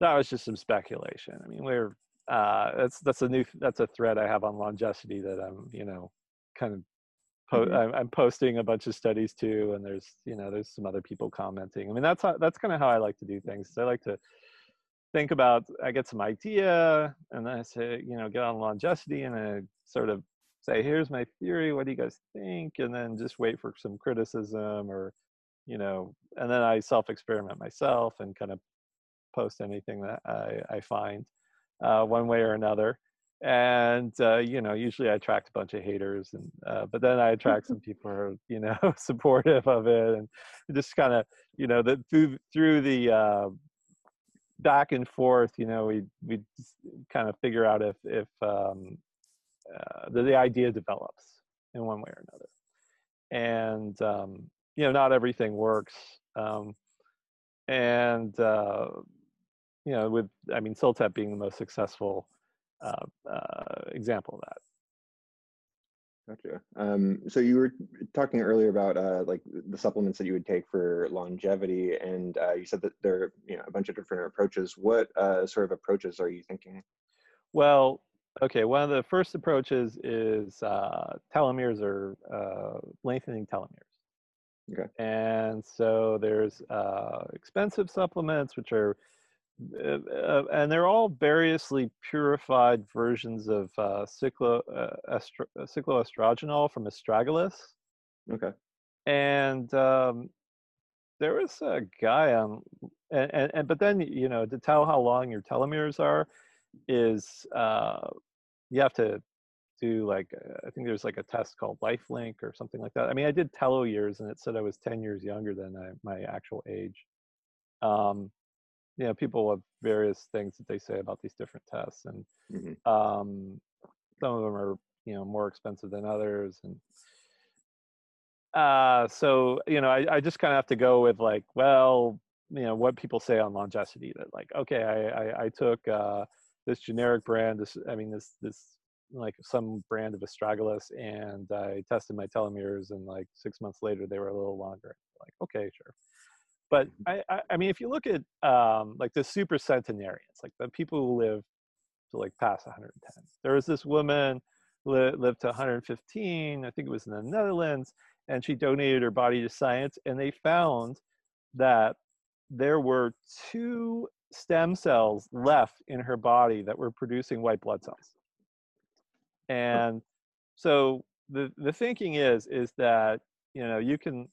that was just some speculation. I mean, we're uh, that's that's a new that's a thread I have on Longecity that I'm you know kind of po- mm-hmm. I'm, posting a bunch of studies too, and there's you know there's some other people commenting. I mean, that's how, that's kind of how I like to do things. I like to think about I get some idea, and then I say you know get on Longecity, and I sort of say here's my theory. What do you guys think? And then just wait for some criticism or you know, and then I self experiment myself and kind of post anything that I, I find uh, one way or another. And uh, you know, usually I attract a bunch of haters, and uh, but then I attract some people who are you know supportive of it, and just kind of you know the through through the uh, back and forth, you know, we we kind of figure out if if um, uh, the, the idea develops in one way or another, and um, you know not everything works um, and uh, you know with i mean CILTEP being the most successful uh, uh, example of that Gotcha. Um, so you were talking earlier about uh, like the supplements that you would take for longevity, and uh, you said that there are you know a bunch of different approaches. What uh, sort of approaches are you thinking? Well, okay. One of the first approaches is uh, telomeres or uh, lengthening telomeres. Okay. And so there's uh, expensive supplements, which are, uh, uh, and they're all variously purified versions of uh, cyclo, uh, estro, uh, cycloastragenol from astragalus. Okay. And um, there was a guy on, and, and, and, but then, you know, to tell how long your telomeres are is uh, you have to do like uh, I think there's like a test called Life Length or something like that. I mean, I did TeloYears and it said I was 10 years younger than I, my actual age. Um, you know, people have various things that they say about these different tests, and mm-hmm. um, some of them are you know more expensive than others, and uh, so you know, I, I just kind of have to go with like, well, you know, what people say on Longecity that like, okay, I I, I took uh, this generic brand, this I mean this this like some brand of astragalus and I tested my telomeres and like six months later they were a little longer. Like, okay, sure. But mm-hmm. I, I, I mean, if you look at um, like the super centenarians, like the people who live to like past 110, there was this woman li- lived to 115, I think it was in the Netherlands, and she donated her body to science, and they found that there were two stem cells left in her body that were producing white blood cells. And so the the thinking is is that you know you can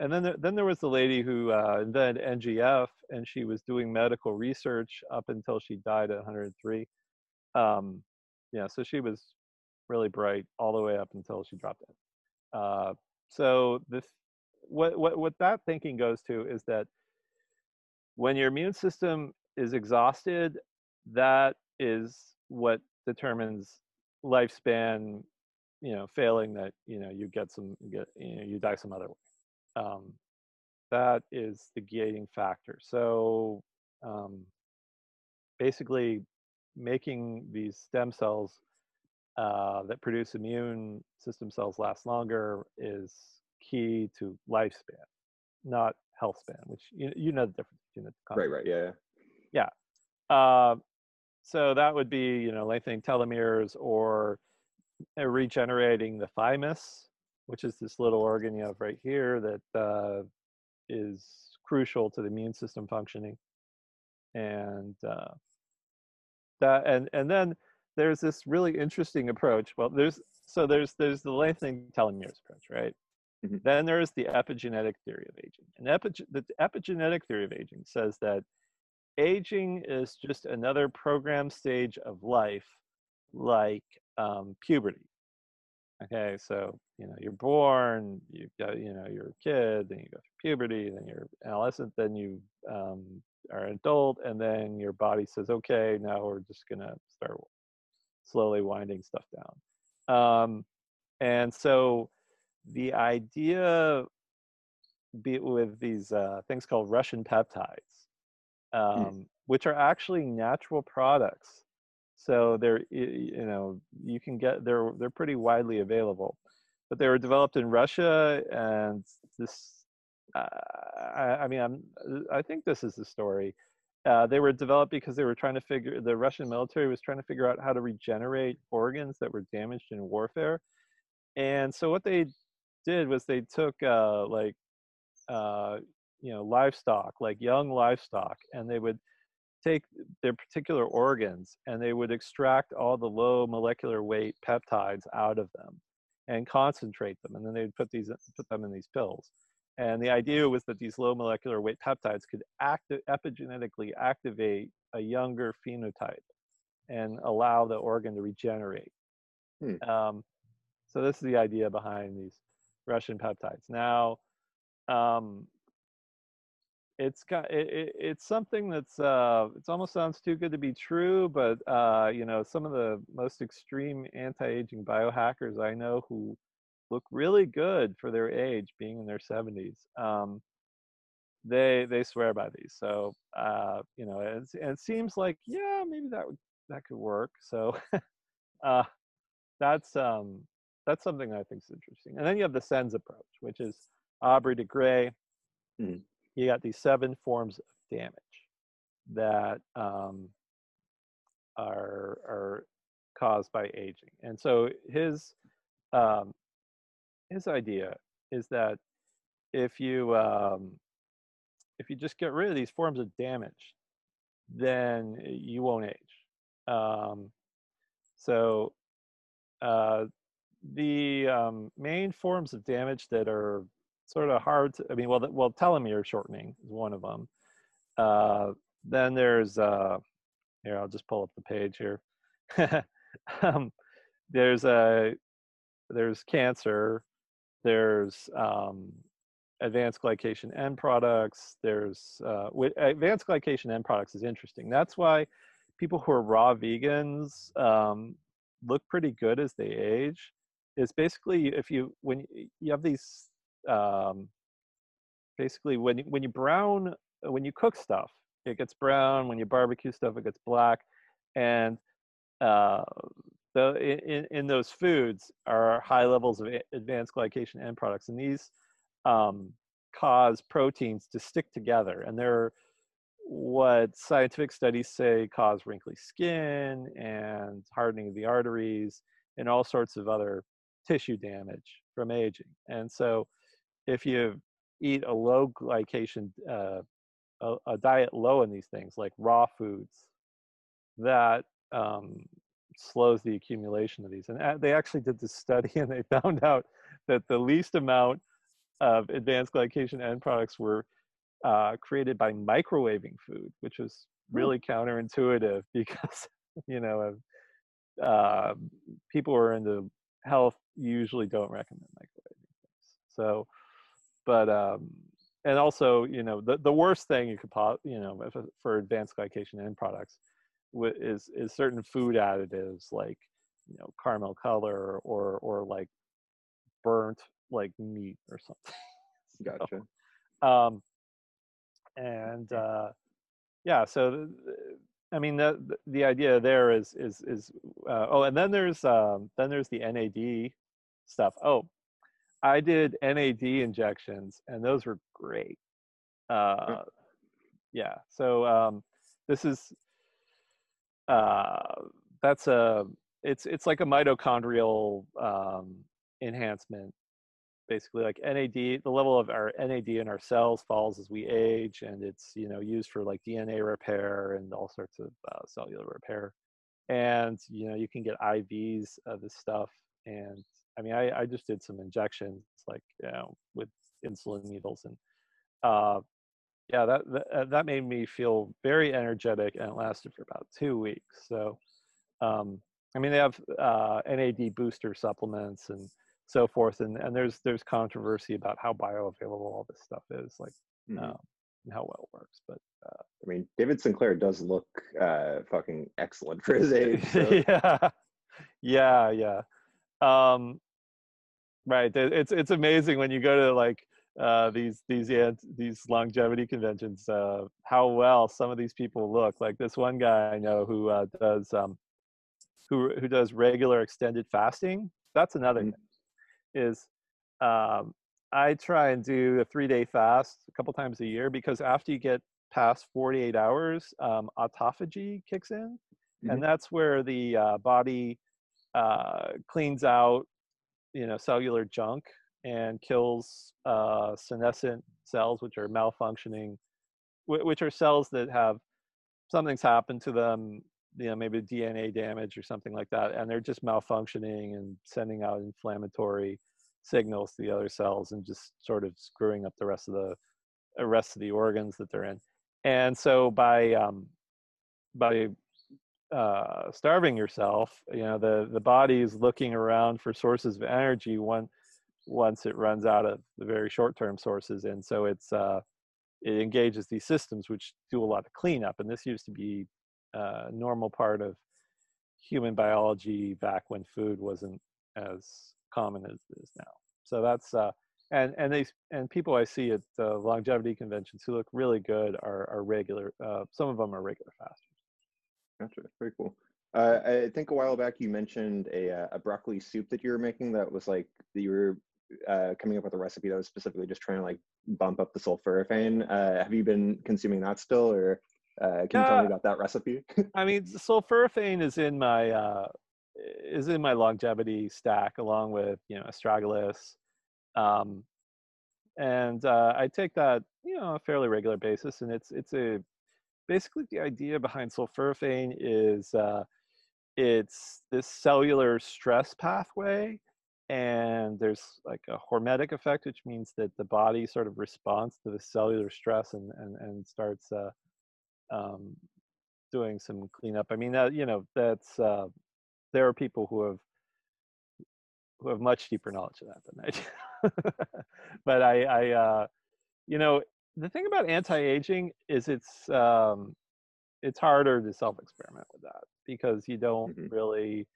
and then there, then there was the lady who uh, invented NGF, and she was doing medical research up until she died at 103. Um, yeah, so she was really bright all the way up until she dropped it. Uh, so this, what what what that thinking goes to is that when your immune system is exhausted, that is what determines lifespan you know failing that you know you get some you get you know you die some other way um, that is the gating factor. So um, basically making these stem cells uh, that produce immune system cells last longer is key to lifespan not health span which you, you know the difference between the right right yeah. Yeah uh, so that would be, you know, lengthening telomeres or uh, regenerating the thymus, which is this little organ you have right here that uh, is crucial to the immune system functioning. And uh, that, and and then there's this really interesting approach. Well, there's so there's there's the lengthening telomeres approach, right? Mm-hmm. Then there's the epigenetic theory of aging. And epi- the epigenetic theory of aging says that aging is just another program stage of life like um, puberty Okay, so you know you're born, you got you know you're a kid, then you go through puberty, then you're adolescent, then you um, are an adult, and then your body says, okay, now we're just gonna start slowly winding stuff down. Um, and so the idea be with these uh, things called Russian peptides, Hmm. um, which are actually natural products. So they're you know you can get they're they're pretty widely available, but they were developed in Russia, and this uh, I, I mean I'm I think this is the story. Uh, they were developed because they were trying to figure the Russian military was trying to figure out how to regenerate organs that were damaged in warfare, and so what they did was they took uh, like uh, you know livestock like young livestock and they would take their particular organs and they would extract all the low molecular weight peptides out of them and concentrate them and then they'd put these put them in these pills. And the idea was that these low molecular weight peptides could act epigenetically activate a younger phenotype and allow the organ to regenerate. Hmm. um, so this is the idea behind these russian peptides. Now um, it's got it, it, it's something that's uh it's almost sounds too good to be true but uh you know some of the most extreme anti-aging biohackers i know who look really good for their age being in their 70s um they they swear by these. So uh you know it's, it seems like yeah maybe that would that could work. So uh that's um that's something i think is interesting. And then you have the sens approach which is aubrey de grey Mhm. You got these seven forms of damage that um, are are caused by aging. And so his um, his idea is that if you um, if you just get rid of these forms of damage, then you won't age. Um, so uh, the um, main forms of damage that are sort of hard to, I mean, well, the, well, telomere shortening is one of them. Uh, then there's, uh, here, I'll just pull up the page here. um, there's a, there's cancer, there's um, advanced glycation end products, there's, uh, advanced glycation end products is interesting. That's why people who are raw vegans um, look pretty good as they age. Is basically if you when you have these um, basically when you, when you brown when you cook stuff it gets brown when you barbecue stuff it gets black and uh, the in, in those foods are high levels of advanced glycation end products and these um, cause proteins to stick together and they're what scientific studies say cause wrinkly skin and hardening of the arteries and all sorts of other tissue damage from aging and so if you eat a low glycation uh, a, a, diet low in these things like raw foods that um, slows the accumulation of these and they actually did this study and they found out that the least amount of advanced glycation end products were uh, created by microwaving food which was really hmm. counterintuitive because you know uh, people who are into health usually don't recommend microwaving things so but um, and also you know the, the worst thing you could pop you know if, for advanced glycation end products is is certain food additives like you know caramel color or or like burnt like meat or something gotcha. so, um and uh yeah so i mean the the idea there is is is uh, oh and then there's um then there's the nad stuff. Oh I did NAD injections, and those were great. Uh, yeah. So um, this is uh, that's a it's it's like a mitochondrial um, enhancement, basically like NAD. The level of our NAD in our cells falls as we age, and it's you know used for like DNA repair and all sorts of uh, cellular repair. And you know you can get IVs of this stuff, and I mean, I, I just did some injections, like you know, with insulin needles, and uh, yeah, that, that uh, that made me feel very energetic, and it lasted for about two weeks. So, um, I mean, they have uh, NAD booster supplements and so forth, and, and there's there's controversy about how bioavailable all this stuff is, like mm-hmm. um, and how well it works. But uh, I mean, David Sinclair does look uh, fucking excellent for his age. So. yeah, yeah, yeah. Um, right. It's it's amazing when you go to like uh, these these these longevity conventions uh, how well some of these people look. Like this one guy I know who uh, does um, who who does regular extended fasting. That's another mm-hmm. thing. Is um, I try and do a three day fast a couple times a year because after you get past 48 hours, um, autophagy kicks in, mm-hmm. and that's where the uh, body uh, cleans out you know cellular junk and kills uh, senescent cells, which are malfunctioning, which are cells that have something's happened to them, you know, maybe DNA damage or something like that, and they're just malfunctioning and sending out inflammatory signals to the other cells and just sort of screwing up the rest of the, the rest of the organs that they're in. And so by um, by uh, starving yourself, you know, the the body is looking around for sources of energy. One once it runs out of the very short-term sources and so it's uh, it engages these systems which do a lot of cleanup and this used to be a normal part of human biology back when food wasn't as common as it is now so that's uh, and and they and people i see at the longevity conventions who look really good are, are regular uh, some of them are regular fasters gotcha very cool uh, I think a while back you mentioned a, uh, a broccoli soup that you were making that was like that you were uh, coming up with a recipe that was specifically just trying to like bump up the sulforaphane. Uh, have you been consuming that still, or uh, can you tell me about that recipe? I mean, sulforaphane is in my uh, is in my longevity stack along with you know astragalus, um, and uh, I take that you know on a fairly regular basis, and it's it's a basically the idea behind sulforaphane is uh, it's this cellular stress pathway and there's like a hormetic effect which means that the body sort of responds to the cellular stress and and, and starts uh, um, doing some cleanup. I mean you know that's uh, there are people who have who have much deeper knowledge of that than i do. But i i uh, you know the thing about anti-aging is it's um, it's harder to self-experiment with that because you don't mm-hmm. really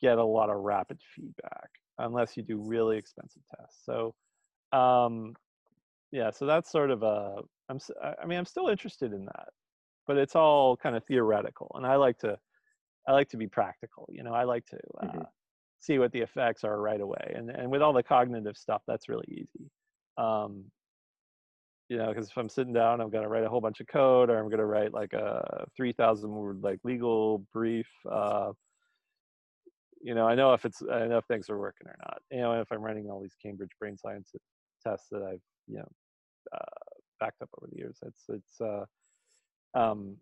get a lot of rapid feedback unless you do really expensive tests. So, um, yeah, so that's sort of a. I'm. I mean, I'm still interested in that, but it's all kind of theoretical, and I like to. I like to be practical. You know, I like to uh, mm-hmm. see what the effects are right away, and and with all the cognitive stuff, that's really easy. Um, you know, because if I'm sitting down, I'm going to write a whole bunch of code, or I'm going to write like a 3,000 word like legal brief. Uh, you know, I know if it's, I know if things are working or not. You know, if I'm running all these Cambridge brain science tests that I've, you know, uh, backed up over the years, it's, it's, uh, um,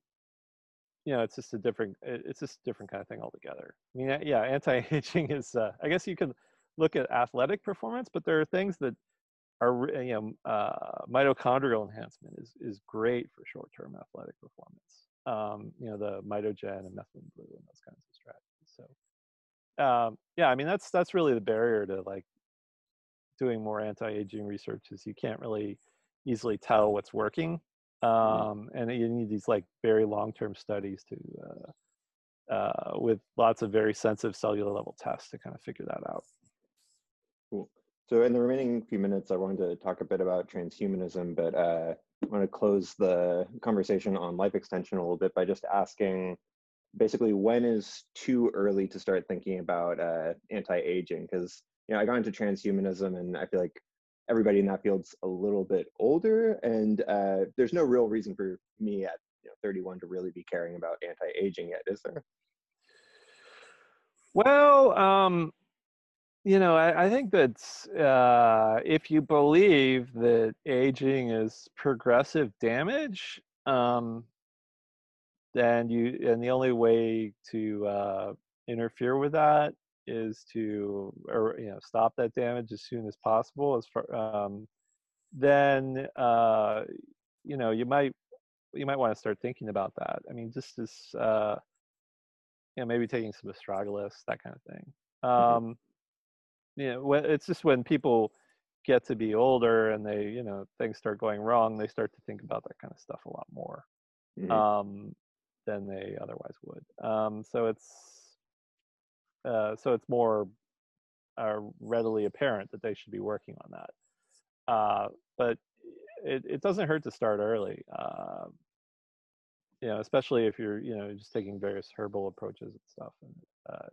you know, it's just a different, it's just a different kind of thing altogether. I mean, yeah, anti-aging is, uh, I guess you could look at athletic performance, but there are things that are, you know, uh, mitochondrial enhancement is is great for short-term athletic performance. Um, you know, the mitogen and methylene blue and those kinds of strategies. So um, yeah, I mean that's that's really the barrier to like doing more anti-aging research is you can't really easily tell what's working, mm-hmm. um, and you need these like very long-term studies to uh, uh, with lots of very sensitive cellular level tests to kind of figure that out. Cool. So in the remaining few minutes, I wanted to talk a bit about transhumanism, but uh, I want to close the conversation on life extension a little bit by just asking basically when is too early to start thinking about uh, anti-aging? Because you know i got into transhumanism and i feel like everybody in that field's a little bit older and uh, there's no real reason for me at you know, 31 to really be caring about anti-aging yet is there? Well um, you know I, I think that uh, if you believe that aging is progressive damage um, then you and the only way to uh, interfere with that is to or you know stop that damage as soon as possible as far um, then uh, you know you might you might want to start thinking about that i mean just as uh, you know, maybe taking some astragalus, that kind of thing. Mhm. Um, you know, it's just when people get to be older and they, you know, things start going wrong, they start to think about that kind of stuff a lot more Mhm. um, than they otherwise would. Um, so it's uh, so it's more uh, readily apparent that they should be working on that. Uh, but it, it doesn't hurt to start early. Uh, you know, especially if you're, you know, just taking various herbal approaches and stuff, and uh,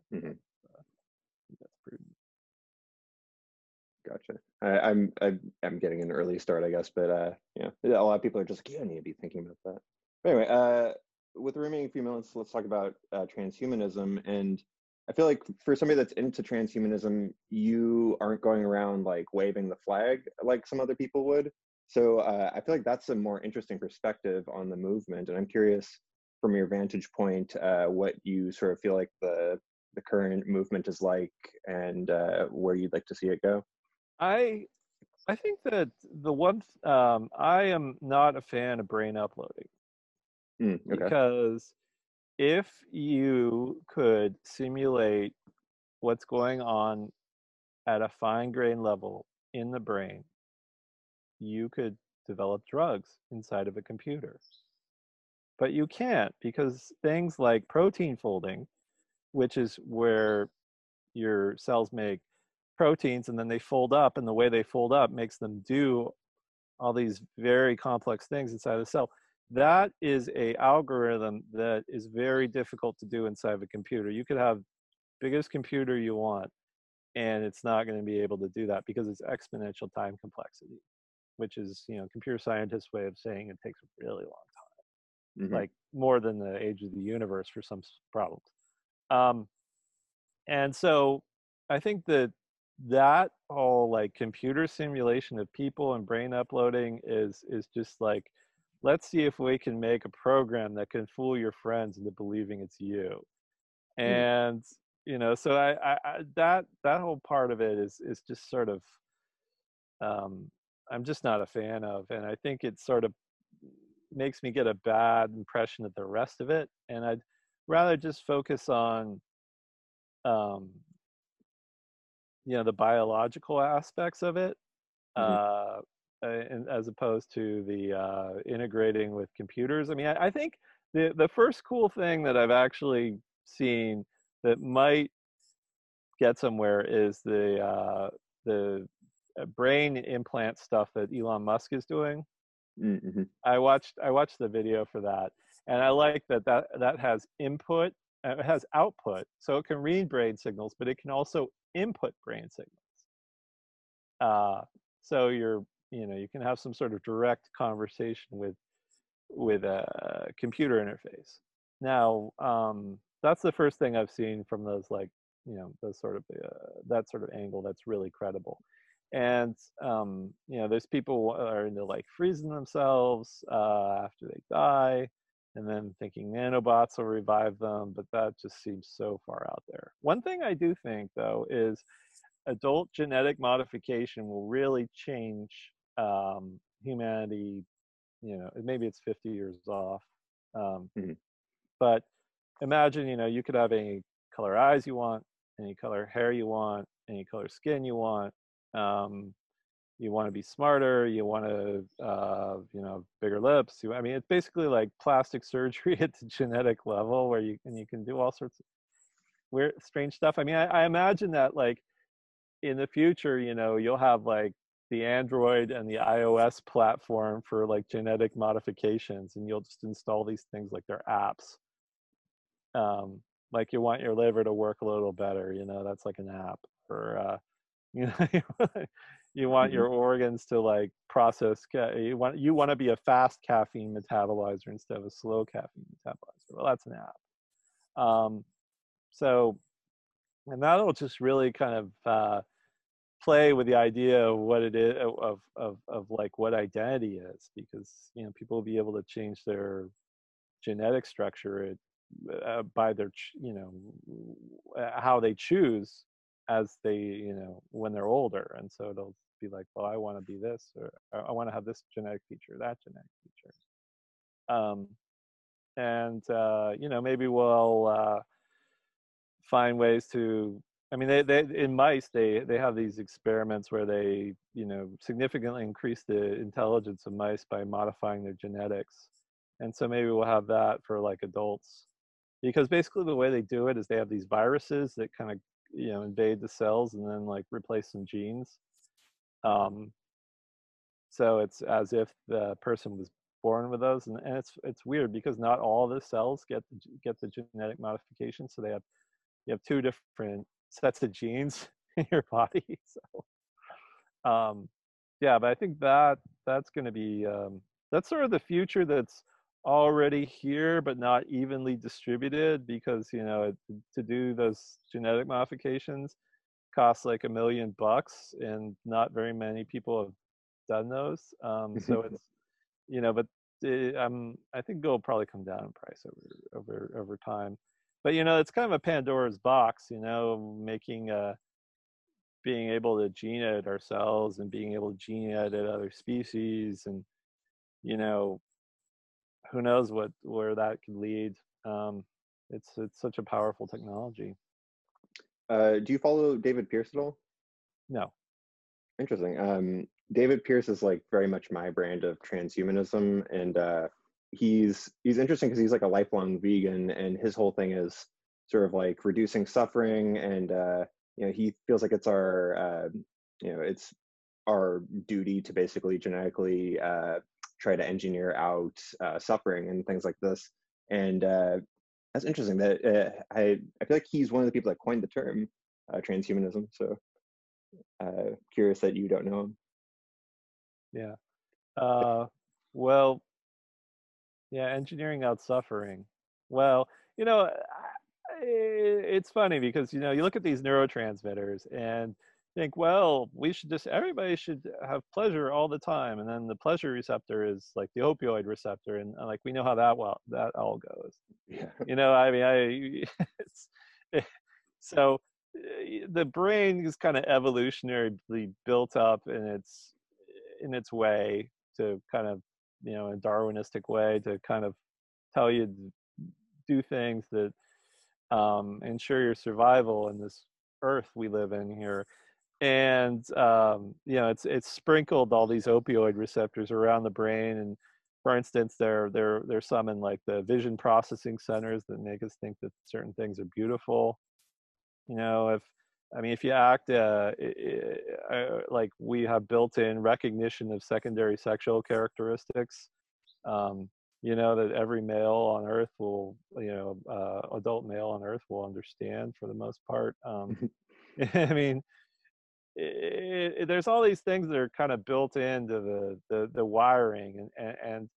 Gotcha. I, I'm I, I'm getting an early start, I guess, but uh, you know, a lot of people are just like, yeah, I need to be thinking about that. But anyway, uh, with the remaining few minutes, let's talk about uh, transhumanism. And I feel like for somebody that's into transhumanism, you aren't going around like waving the flag like some other people would. So uh, I feel like that's a more interesting perspective on the movement. And I'm curious, from your vantage point, uh, what you sort of feel like the the current movement is like, and uh, where you'd like to see it go. I I think that the one th- um, I am not a fan of brain uploading Mm, okay. because if you could simulate what's going on at a fine grain level in the brain, you could develop drugs inside of a computer. But you can't because things like protein folding, which is where your cells make proteins and then they fold up, and the way they fold up makes them do all these very complex things inside the cell. That is a algorithm that is very difficult to do inside of a computer. You could have biggest computer you want, and it's not going to be able to do that because it's exponential time complexity, which is you know computer scientists' way of saying it takes a really long time Mhm. like more than the age of the universe for some problems. Um, and so I think that that whole like computer simulation of people and brain uploading is is just like let's see if we can make a program that can fool your friends into believing it's you Mm. and you know so I, I, I that that whole part of it is is just sort of um i'm just not a fan of and i think it sort of makes me get a bad impression of the rest of it and i'd rather just focus on um you know the biological aspects of it Mhm. uh and as opposed to the uh integrating with computers i mean I, I think the the first cool thing that i've actually seen that might get somewhere is the uh the uh, brain implant stuff that elon musk is doing Mm, mhm. I watched I watched the video for that, and I like that that that has input, uh, it has output, so it can read brain signals, but it can also input brain signals. Uh, so you're you know you can have some sort of direct conversation with with a computer interface. Now um, that's the first thing I've seen from those like you know those sort of uh, that sort of angle that's really credible and um, you know there's people are into like freezing themselves uh, after they die and then thinking nanobots will revive them but that just seems so far out there one thing i do think though is adult genetic modification will really change um, humanity you know maybe it's 50 years off um, Mhm. but imagine you know you could have any color eyes you want any color hair you want any color skin you want um, you want to be smarter you want to uh, you know bigger lips you, i mean it's basically like plastic surgery at the genetic level where you and you can do all sorts of weird strange stuff. I mean I, I imagine that like in the future you know you'll have like the android and the ios platform for like genetic modifications and you'll just install these things like they're apps. Um, like you want your liver to work a little better you know that's like an app or uh, you know you want Mhm. your organs to like process ca- you want you want to be a fast caffeine metabolizer instead of a slow caffeine metabolizer well that's an app um, so and that'll just really kind of uh, play with the idea of what it is of, of of like what identity is because you know people will be able to change their genetic structure it, uh, by their ch- you know uh, how they choose as they you know when they're older and so it'll be like well i want to be this or i want to have this genetic feature that genetic feature. Um and uh you know maybe we'll uh find ways to I mean, they, they in mice they they have these experiments where they you know significantly increase the intelligence of mice by modifying their genetics, and so maybe we'll have that for like adults, because basically the way they do it is they have these viruses that kind of you know invade the cells and then like replace some genes. Um, so it's as if the person was born with those, and, and it's it's weird because not all the cells get the, get the genetic modification, so they have you have two different sets of genes in your body. So, um, yeah, but I think that that's going to be um, that's sort of the future that's already here but not evenly distributed because you know to do those genetic modifications costs like a million bucks and not very many people have done those um, so it's you know but it, um, i think it'll probably come down in price over over over time. But you know it's kind of a pandora's box you know making uh being able to gene edit ourselves and being able to gene edit other species and you know who knows what where that could lead. Um it's it's such a powerful technology. Uh do you follow david pearce at all? No. Interesting. Um david pearce is like very much my brand of transhumanism and uh he's he's interesting because he's like a lifelong vegan and his whole thing is sort of like reducing suffering and uh you know he feels like it's our uh you know it's our duty to basically genetically uh try to engineer out uh, suffering and things like this. And uh that's interesting that uh, i i feel like he's one of the people that coined the term uh, transhumanism. So uh curious that you don't know him. Yeah. Uh well yeah engineering out suffering. Well you know it's funny because you know you look at these neurotransmitters and think well we should just everybody should have pleasure all the time and then the pleasure receptor is like the opioid receptor and like we know how that well that all goes yeah. you know i mean i it's it, so eh, the brain is kind of evolutionarily built up in its in its way to kind of you know, a Darwinistic way to kind of tell you to do things that um, ensure your survival in this earth we live in here. And um, you know, it's it's sprinkled all these opioid receptors around the brain. And for instance, there there there's some in like the vision processing centers that make us think that certain things are beautiful. You know, if I mean, if you act uh, uh, like we have built-in recognition of secondary sexual characteristics, um, you know that every male on Earth will, you know, uh, adult male on Earth will understand for the most part. Um, I mean, it, it, there's all these things that are kind of built into the the, the wiring and, and, and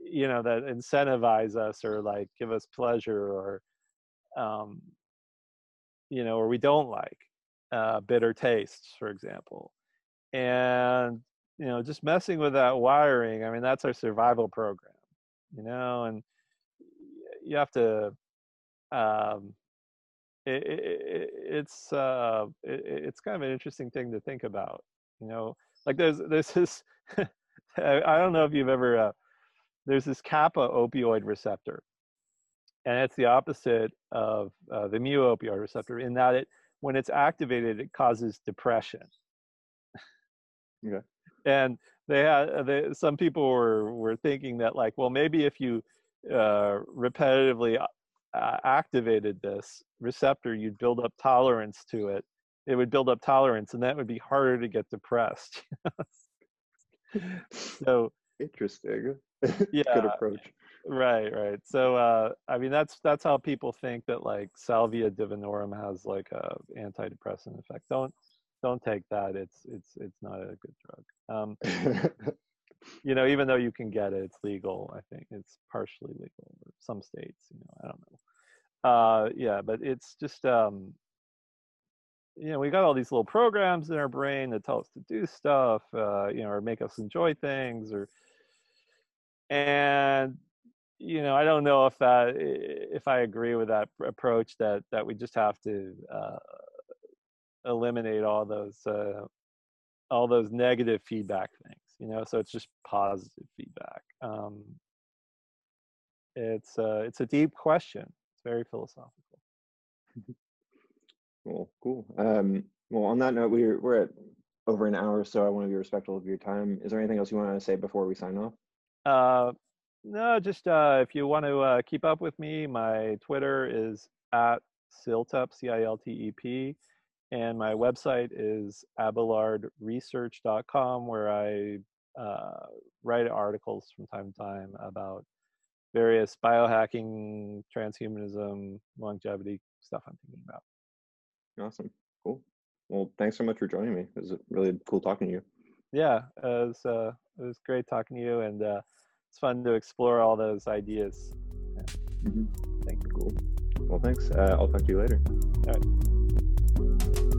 you know that incentivize us or like give us pleasure or um, you know, or we don't like uh, bitter tastes, for example. And, you know, just messing with that wiring, I mean, that's our survival program, you know, and you have to, um, it, it, it's, uh, it, it's kind of an interesting thing to think about, you know, like there's, there's this, I don't know if you've ever, uh, there's this kappa opioid receptor and it's the opposite of uh, the mu opioid receptor in that it when it's activated it causes depression. Okay. And they had uh, they, some people were were thinking that like well maybe if you uh, repetitively uh, activated this receptor you'd build up tolerance to it. It would build up tolerance and that would be harder to get depressed. So interesting. Yeah good approach. right right. So uh i mean that's that's how people think that like salvia divinorum has like a antidepressant effect. Don't don't take that. It's it's it's not a good drug. Um you know even though you can get it it's legal i think. It's partially legal in some states you know i don't know uh yeah but it's just um you know we got all these little programs in our brain that tell us to do stuff uh you know or make us enjoy things or and you know, I don't know if that if I agree with that approach that that we just have to uh, eliminate all those uh, all those negative feedback things. You know, so it's just positive feedback. Um, it's uh, it's a deep question. Very philosophical. Well, cool. Um, well, on that note, we're we're at over an hour, so I want to be respectful of your time. Is there anything else you want to say before we sign off? Uh, no, just uh, if you want to uh, keep up with me, my Twitter is at Ciltep, C-I-L-T-E-P, and my website is abelardresearch.com, where I uh, write articles from time to time about various biohacking, transhumanism, longevity stuff I'm thinking about. Awesome. Cool. Well, thanks so much for joining me. It was really cool talking to you. Yeah, it was, uh, it was great talking to you, and uh, it's fun to explore all those ideas. Yeah. Mm-hmm. Thank you. Cool. Well, thanks. Uh, I'll talk to you later. All right.